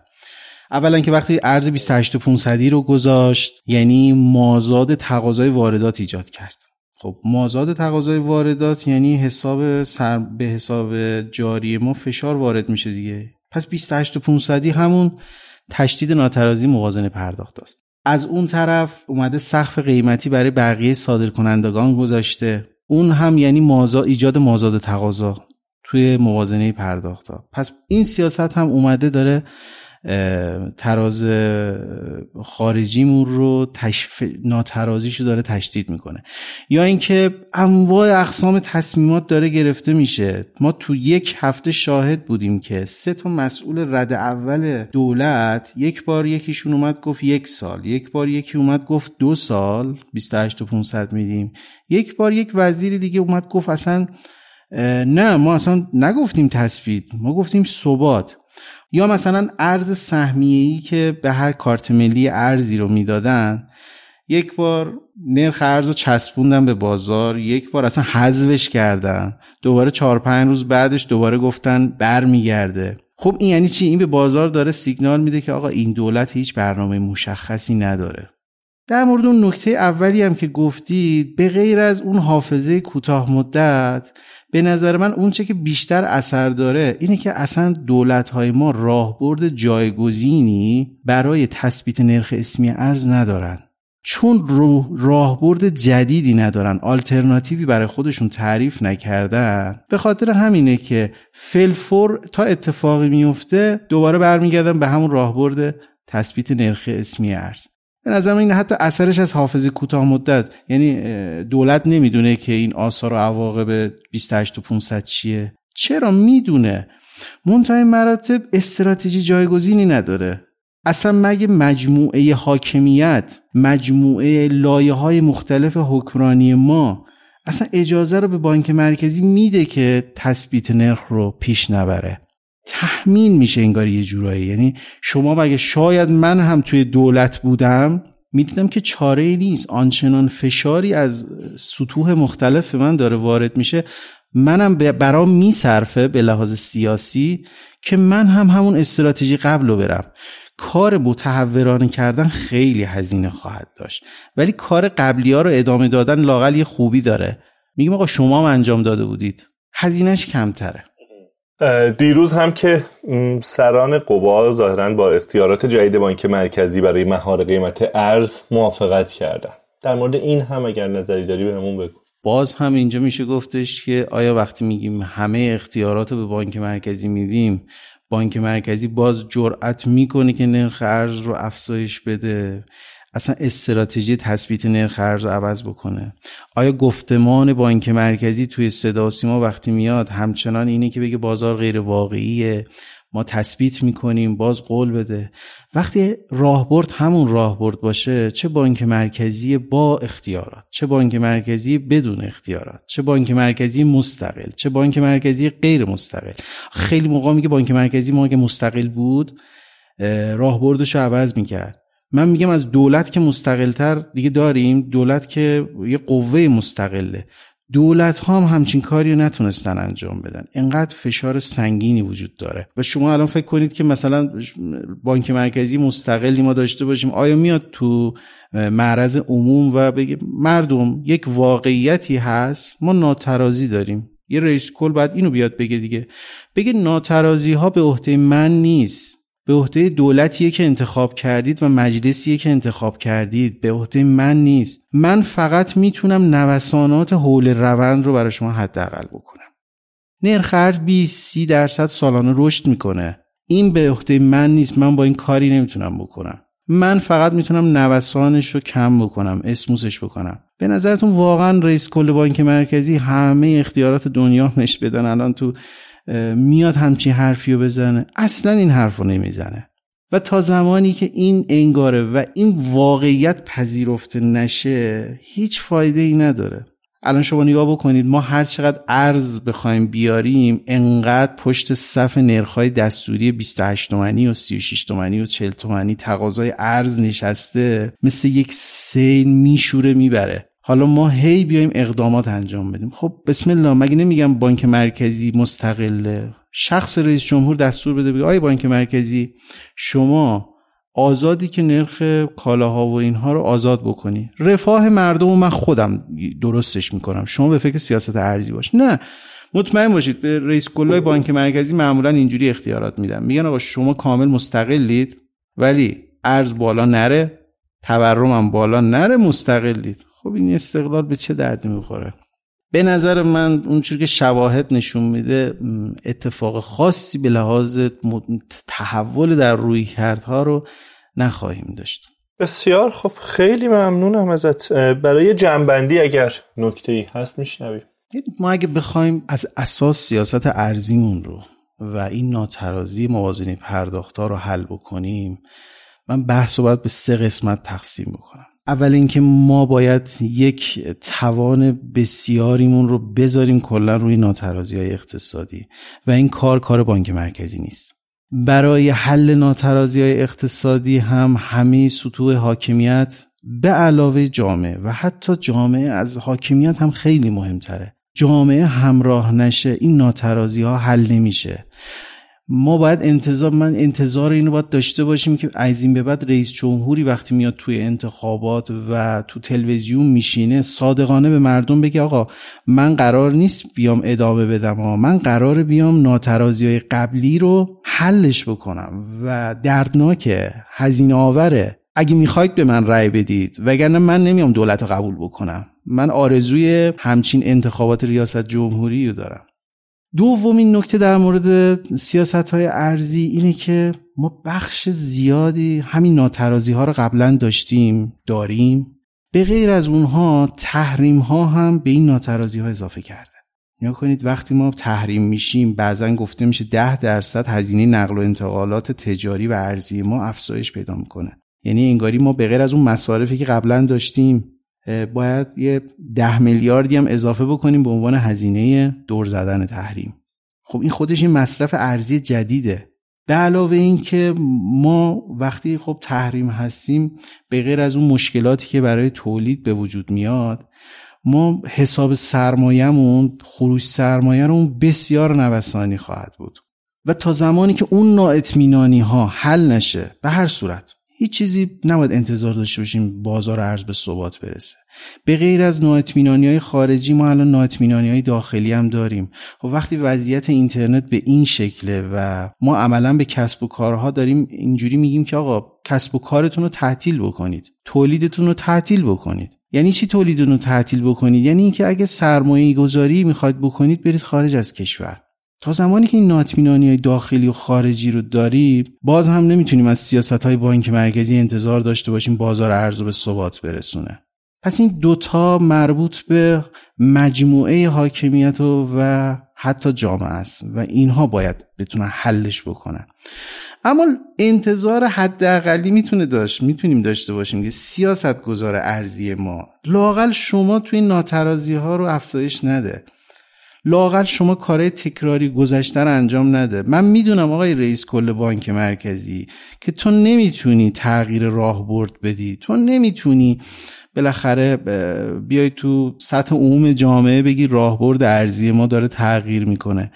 اولا که وقتی ارز 28500 رو گذاشت یعنی مازاد تقاضای واردات ایجاد کرد. خب مازاد تقاضای واردات یعنی حساب سر به حساب جاری ما فشار وارد میشه دیگه. پس 28500 همون تشدید ناترازی موازنه پرداخت است. از اون طرف اومده سقف قیمتی برای بقیه صادرکنندگان گذاشته. اون هم یعنی مازاد ایجاد مازاد تقاضا توی موازنه پرداخت ها. پس این سیاست هم اومده داره تراز خارجیمون رو تشف... ناترازیشو داره تشدید می‌کنه. یا اینکه انواع اقسام تصمیمات داره گرفته میشه. ما تو یک هفته شاهد بودیم که سه تا مسئول رد اول دولت یک بار یکیشون اومد گفت یک سال یک بار یکی اومد گفت دو سال 28 و 500 میدیم. یک بار یک وزیر دیگه اومد گفت اصلا نه ما اصلا نگفتیم تثبیت ما گفتیم ثبات. یا مثلا ارز سهمیه‌ای که به هر کارت ملی ارزی رو می‌دادن یک بار نرخ ارز رو چسبوندن به بازار یک بار اصلا حذفش کردن. دوباره چهار پنج روز بعدش دوباره گفتن برمیگرده. خب این یعنی چی؟ این به بازار داره سیگنال میده که آقا این دولت هیچ برنامه مشخصی نداره. در مورد اون نکته اولی هم که گفتید به غیر از اون حافظه کوتاه مدت به نظر من اونچه که بیشتر اثر داره اینه که اصلا دولت های ما راهبرد جایگزینی برای تثبیت نرخ اسمی ارز ندارن. چون راهبرد جدیدی ندارن آلترناتیوی برای خودشون تعریف نکردن. به خاطر همینه که فلفور تا اتفاقی میفته دوباره برمیگردن به همون راهبرد تثبیت نرخ اسمی ارز. به نظر این حتی اثرش از حافظه کوتاه مدت یعنی دولت نمی‌دونه که این آثار و عواقب 28 و 500 چیه. چرا می‌دونه؟ منتهای مراتب استراتژی جایگزینی نداره. اصلا مگه مجموعه حاکمیت مجموعه لایه های مختلف حکمرانی ما اصلا اجازه رو به بانک مرکزی میده که تثبیت نرخ رو پیش نبره؟ تحمین میشه انگار یه جورایی. یعنی شما مگه شاید من هم توی دولت بودم می‌دیدم که چاره نیست. آنچنان فشاری از سطوح مختلف من داره وارد میشه. منم برام میصرفه به لحاظ سیاسی که من هم همون استراتژی قبل رو برم. کار متحورانه کردن خیلی هزینه خواهد داشت. ولی کار قبلی ها رو ادامه دادن لاقل یه خوبی داره. میگم آقا شما هم انجام داده بودید. هزینهش کمتره. دیروز هم که سران قوا ظاهرا با اختیارات جدید بانک مرکزی برای مهار قیمت ارز موافقت کردن. در مورد این هم اگر نظری داری بهمون بگو. باز هم اینجا میشه گفتش که آیا وقتی میگیم همه اختیارات رو به بانک مرکزی میدیم بانک مرکزی باز جرأت می‌کنه که نرخ ارز رو افزایش بده؟ اصلا استراتژی تثبیت نرخ ارز عوض بکنه. آیا گفتمان بانک مرکزی توی صدا سیما وقتی میاد همچنان اینه که بگه بازار غیر واقعیه؟ ما تثبیت می‌کنیم باز قول بده. وقتی راهبرد همون راهبرد باشه چه بانک مرکزی با اختیارات چه بانک مرکزی بدون اختیارات چه بانک مرکزی مستقل چه بانک مرکزی غیر مستقل. خیلی موقع میگه بانک مرکزی ما که مستقل بود راهبردش رو عوض می‌کرد. من میگم از دولت که مستقلتر دیگه داریم دولت که یه قوه مستقله. دولت ها هم همچین کاری رو نتونستن انجام بدن. اینقدر فشار سنگینی وجود داره. و شما الان فکر کنید که مثلا بانک مرکزی مستقلی ما داشته باشیم آیا میاد تو معرض عموم و بگه مردم یک واقعیتی هست؟ ما ناترازی داریم. یه رئیس کل باید اینو بیاد بگه دیگه. بگه ناترازی ها به عهده من نیست. به عهده دولتیه که انتخاب کردید و مجلسیه که انتخاب کردید. به عهده من نیست. من فقط می‌تونم نوسانات حول روند رو برای شما حداقل بکنم. نرخ ارز 20 30 درصد سالانه رشد می‌کنه. این به عهده من نیست. من با این کاری نمی‌تونم بکنم. من فقط می‌تونم نوسانش رو کم بکنم اسموسش بکنم. به نظرتون واقعا رئیس کل بانک مرکزی همه اختیارات دنیا مش بدن؟ الان تو میاد همچین حرفی رو بزنه. اصلا این حرف رو نمی‌زنه. و تا زمانی که این انگاره و این واقعیت پذیرفته نشه هیچ فایده ای نداره. الان شما نگاه بکنید ما هر چقدر ارز بخوایم بیاریم انقدر پشت صف نرخهای دستوری 28 تومنی و 36 تومنی و 40 تومنی تقاضای ارز نشسته مثل یک سیل میشوره می‌بره. حالا ما هی بیایم اقدامات انجام بدیم. خب بسم الله مگه نمیگم بانک مرکزی مستقله؟ شخص رئیس جمهور دستور بده بگه آی بانک مرکزی شما آزادی که نرخ کالاها و اینها رو آزاد بکنی. رفاه مردم و من خودم درستش می‌کنم. شما به فکر سیاست ارزی باش. نه مطمئن باشید به رئیس کلای بانک مرکزی معمولا اینجوری اختیارات میدن. میگن آقا شما کامل مستقلید ولی ارز بالا نره تورم بالا نره مستقلید. خب این استقلال به چه دردی می‌خوره؟ به نظر من اونچور که شواهد نشون میده اتفاق خاصی به لحاظ تحول در روی کردها رو نخواهیم داشت. بسیار خب خیلی ممنونم ازت. برای جنبندی اگر نکته ای هست میشنویم. یعنی ما اگه بخوایم از اساس سیاست ارزیمون رو و این ناترازی موازنی پرداختها رو حل بکنیم من بحث رو باید به سه قسمت تقسیم بکنم. اول اینکه ما باید یک توان بسیاریمون رو بذاریم کلا روی ناترازی های اقتصادی و این کار کار بانک مرکزی نیست. برای حل ناترازی های اقتصادی هم همه سطوح حاکمیت به علاوه جامعه و حتی جامعه از حاکمیت هم خیلی مهمتره. جامعه همراه نشه این ناترازی ها حل نمیشه. ما باید انتظار من انتظار اینو باید داشته باشیم که از این به بعد رئیس جمهوری وقتی میاد توی انتخابات و تو تلویزیون میشینه صادقانه به مردم بگه آقا من قرار نیست بیام ادامه بدم آقا. من قرار بیام ناترازی های قبلی رو حلش بکنم و دردناکه هزینه آوره اگه می‌خواید به من رأی بدید وگرنه من نمیام دولت رو قبول بکنم. من آرزوی همچین انتخابات ریاست جمهوری رو دارم. دومین نکته در مورد سیاست های ارزی اینه که ما بخش زیادی همین ناترازی ها رو قبلا داشتیم داریم. به غیر از اونها تحریم ها هم به این ناترازی ها اضافه کرده. نیا کنید وقتی ما تحریم میشیم بعضا گفته میشه ده درصد هزینه نقل و انتقالات تجاری و ارزی ما افزایش پیدا می‌کنه. یعنی انگاری ما به غیر از اون مصارفی که قبلا داشتیم باید یه ده میلیاردی هم اضافه بکنیم به عنوان هزینه دور زدن تحریم. خب این خودش این مصرف ارزی جدیده. به علاوه این که ما وقتی خب تحریم هستیم به غیر از اون مشکلاتی که برای تولید به وجود میاد ما حساب سرمایهمون خروش سرمایه رو بسیار نوسانی خواهد بود. و تا زمانی که اون نااطمینانی ها حل نشه به هر صورت هیچ چیزی نباید انتظار داشته باشیم بازار ارز به ثبات برسه. به غیر از نااطمینانی های خارجی ما الان نااطمینانی های داخلی هم داریم. و خب وقتی وضعیت اینترنت به این شکله و ما عملا به کسب و کارها داریم اینجوری میگیم که آقا کسب و کارتون رو تعطیل بکنید. تولیدتون رو تعطیل بکنید. یعنی چی تولیدتون رو تعطیل بکنید؟ یعنی اینکه اگه سرمایه گذاری می‌خواید بکنید برید خارج از کشور. تا زمانی که این ناطمینانی های داخلی و خارجی رو داری باز هم نمی‌تونیم از سیاست های بانک مرکزی انتظار داشته باشیم بازار ارز رو به ثبات برسونه. پس این دوتا مربوط به مجموعه حاکمیت و, و حتی جامعه است و اینها باید بتونن حلش بکنن. اما انتظار حداقلی می‌تونه داشت می‌تونیم داشته باشیم که سیاست گذار ارزی ما لاقل شما توی ناترازی ها رو افزایش نده. لاقل شما کارهای تکراری گذشته رو انجام نده. من می‌دونم آقای رئیس کل بانک مرکزی که تو نمی‌تونی تغییر راه برد بدی. تو نمی‌تونی بالاخره بیای تو سطح عموم جامعه بگی راهبرد ارزی ما داره تغییر می‌کنه.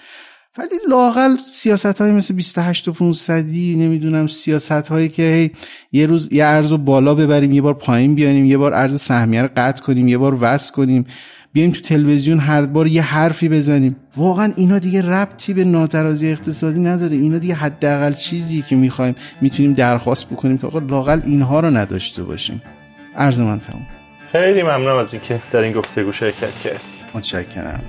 ولی لاقل سیاست های مثل 28 و 500 نمی‌دونم سیاست هایی که یه روز یه ارز بالا ببریم یه بار پایین بیانیم یه بار ارز سهمیه رو قطع کنیم یه بار وصل کنیم. بیایم تو تلویزیون هر بار یه حرفی بزنیم. واقعا اینا دیگه ربطی به ناترازی اقتصادی نداره. اینا دیگه حداقل چیزی که می‌خوایم می‌تونیم درخواست بکنیم که آقا لاقل اینها رو نداشته باشیم. عرض من تموم. خیلی ممنونم از اینکه در این گفتگو شرکت کردی متشکرم.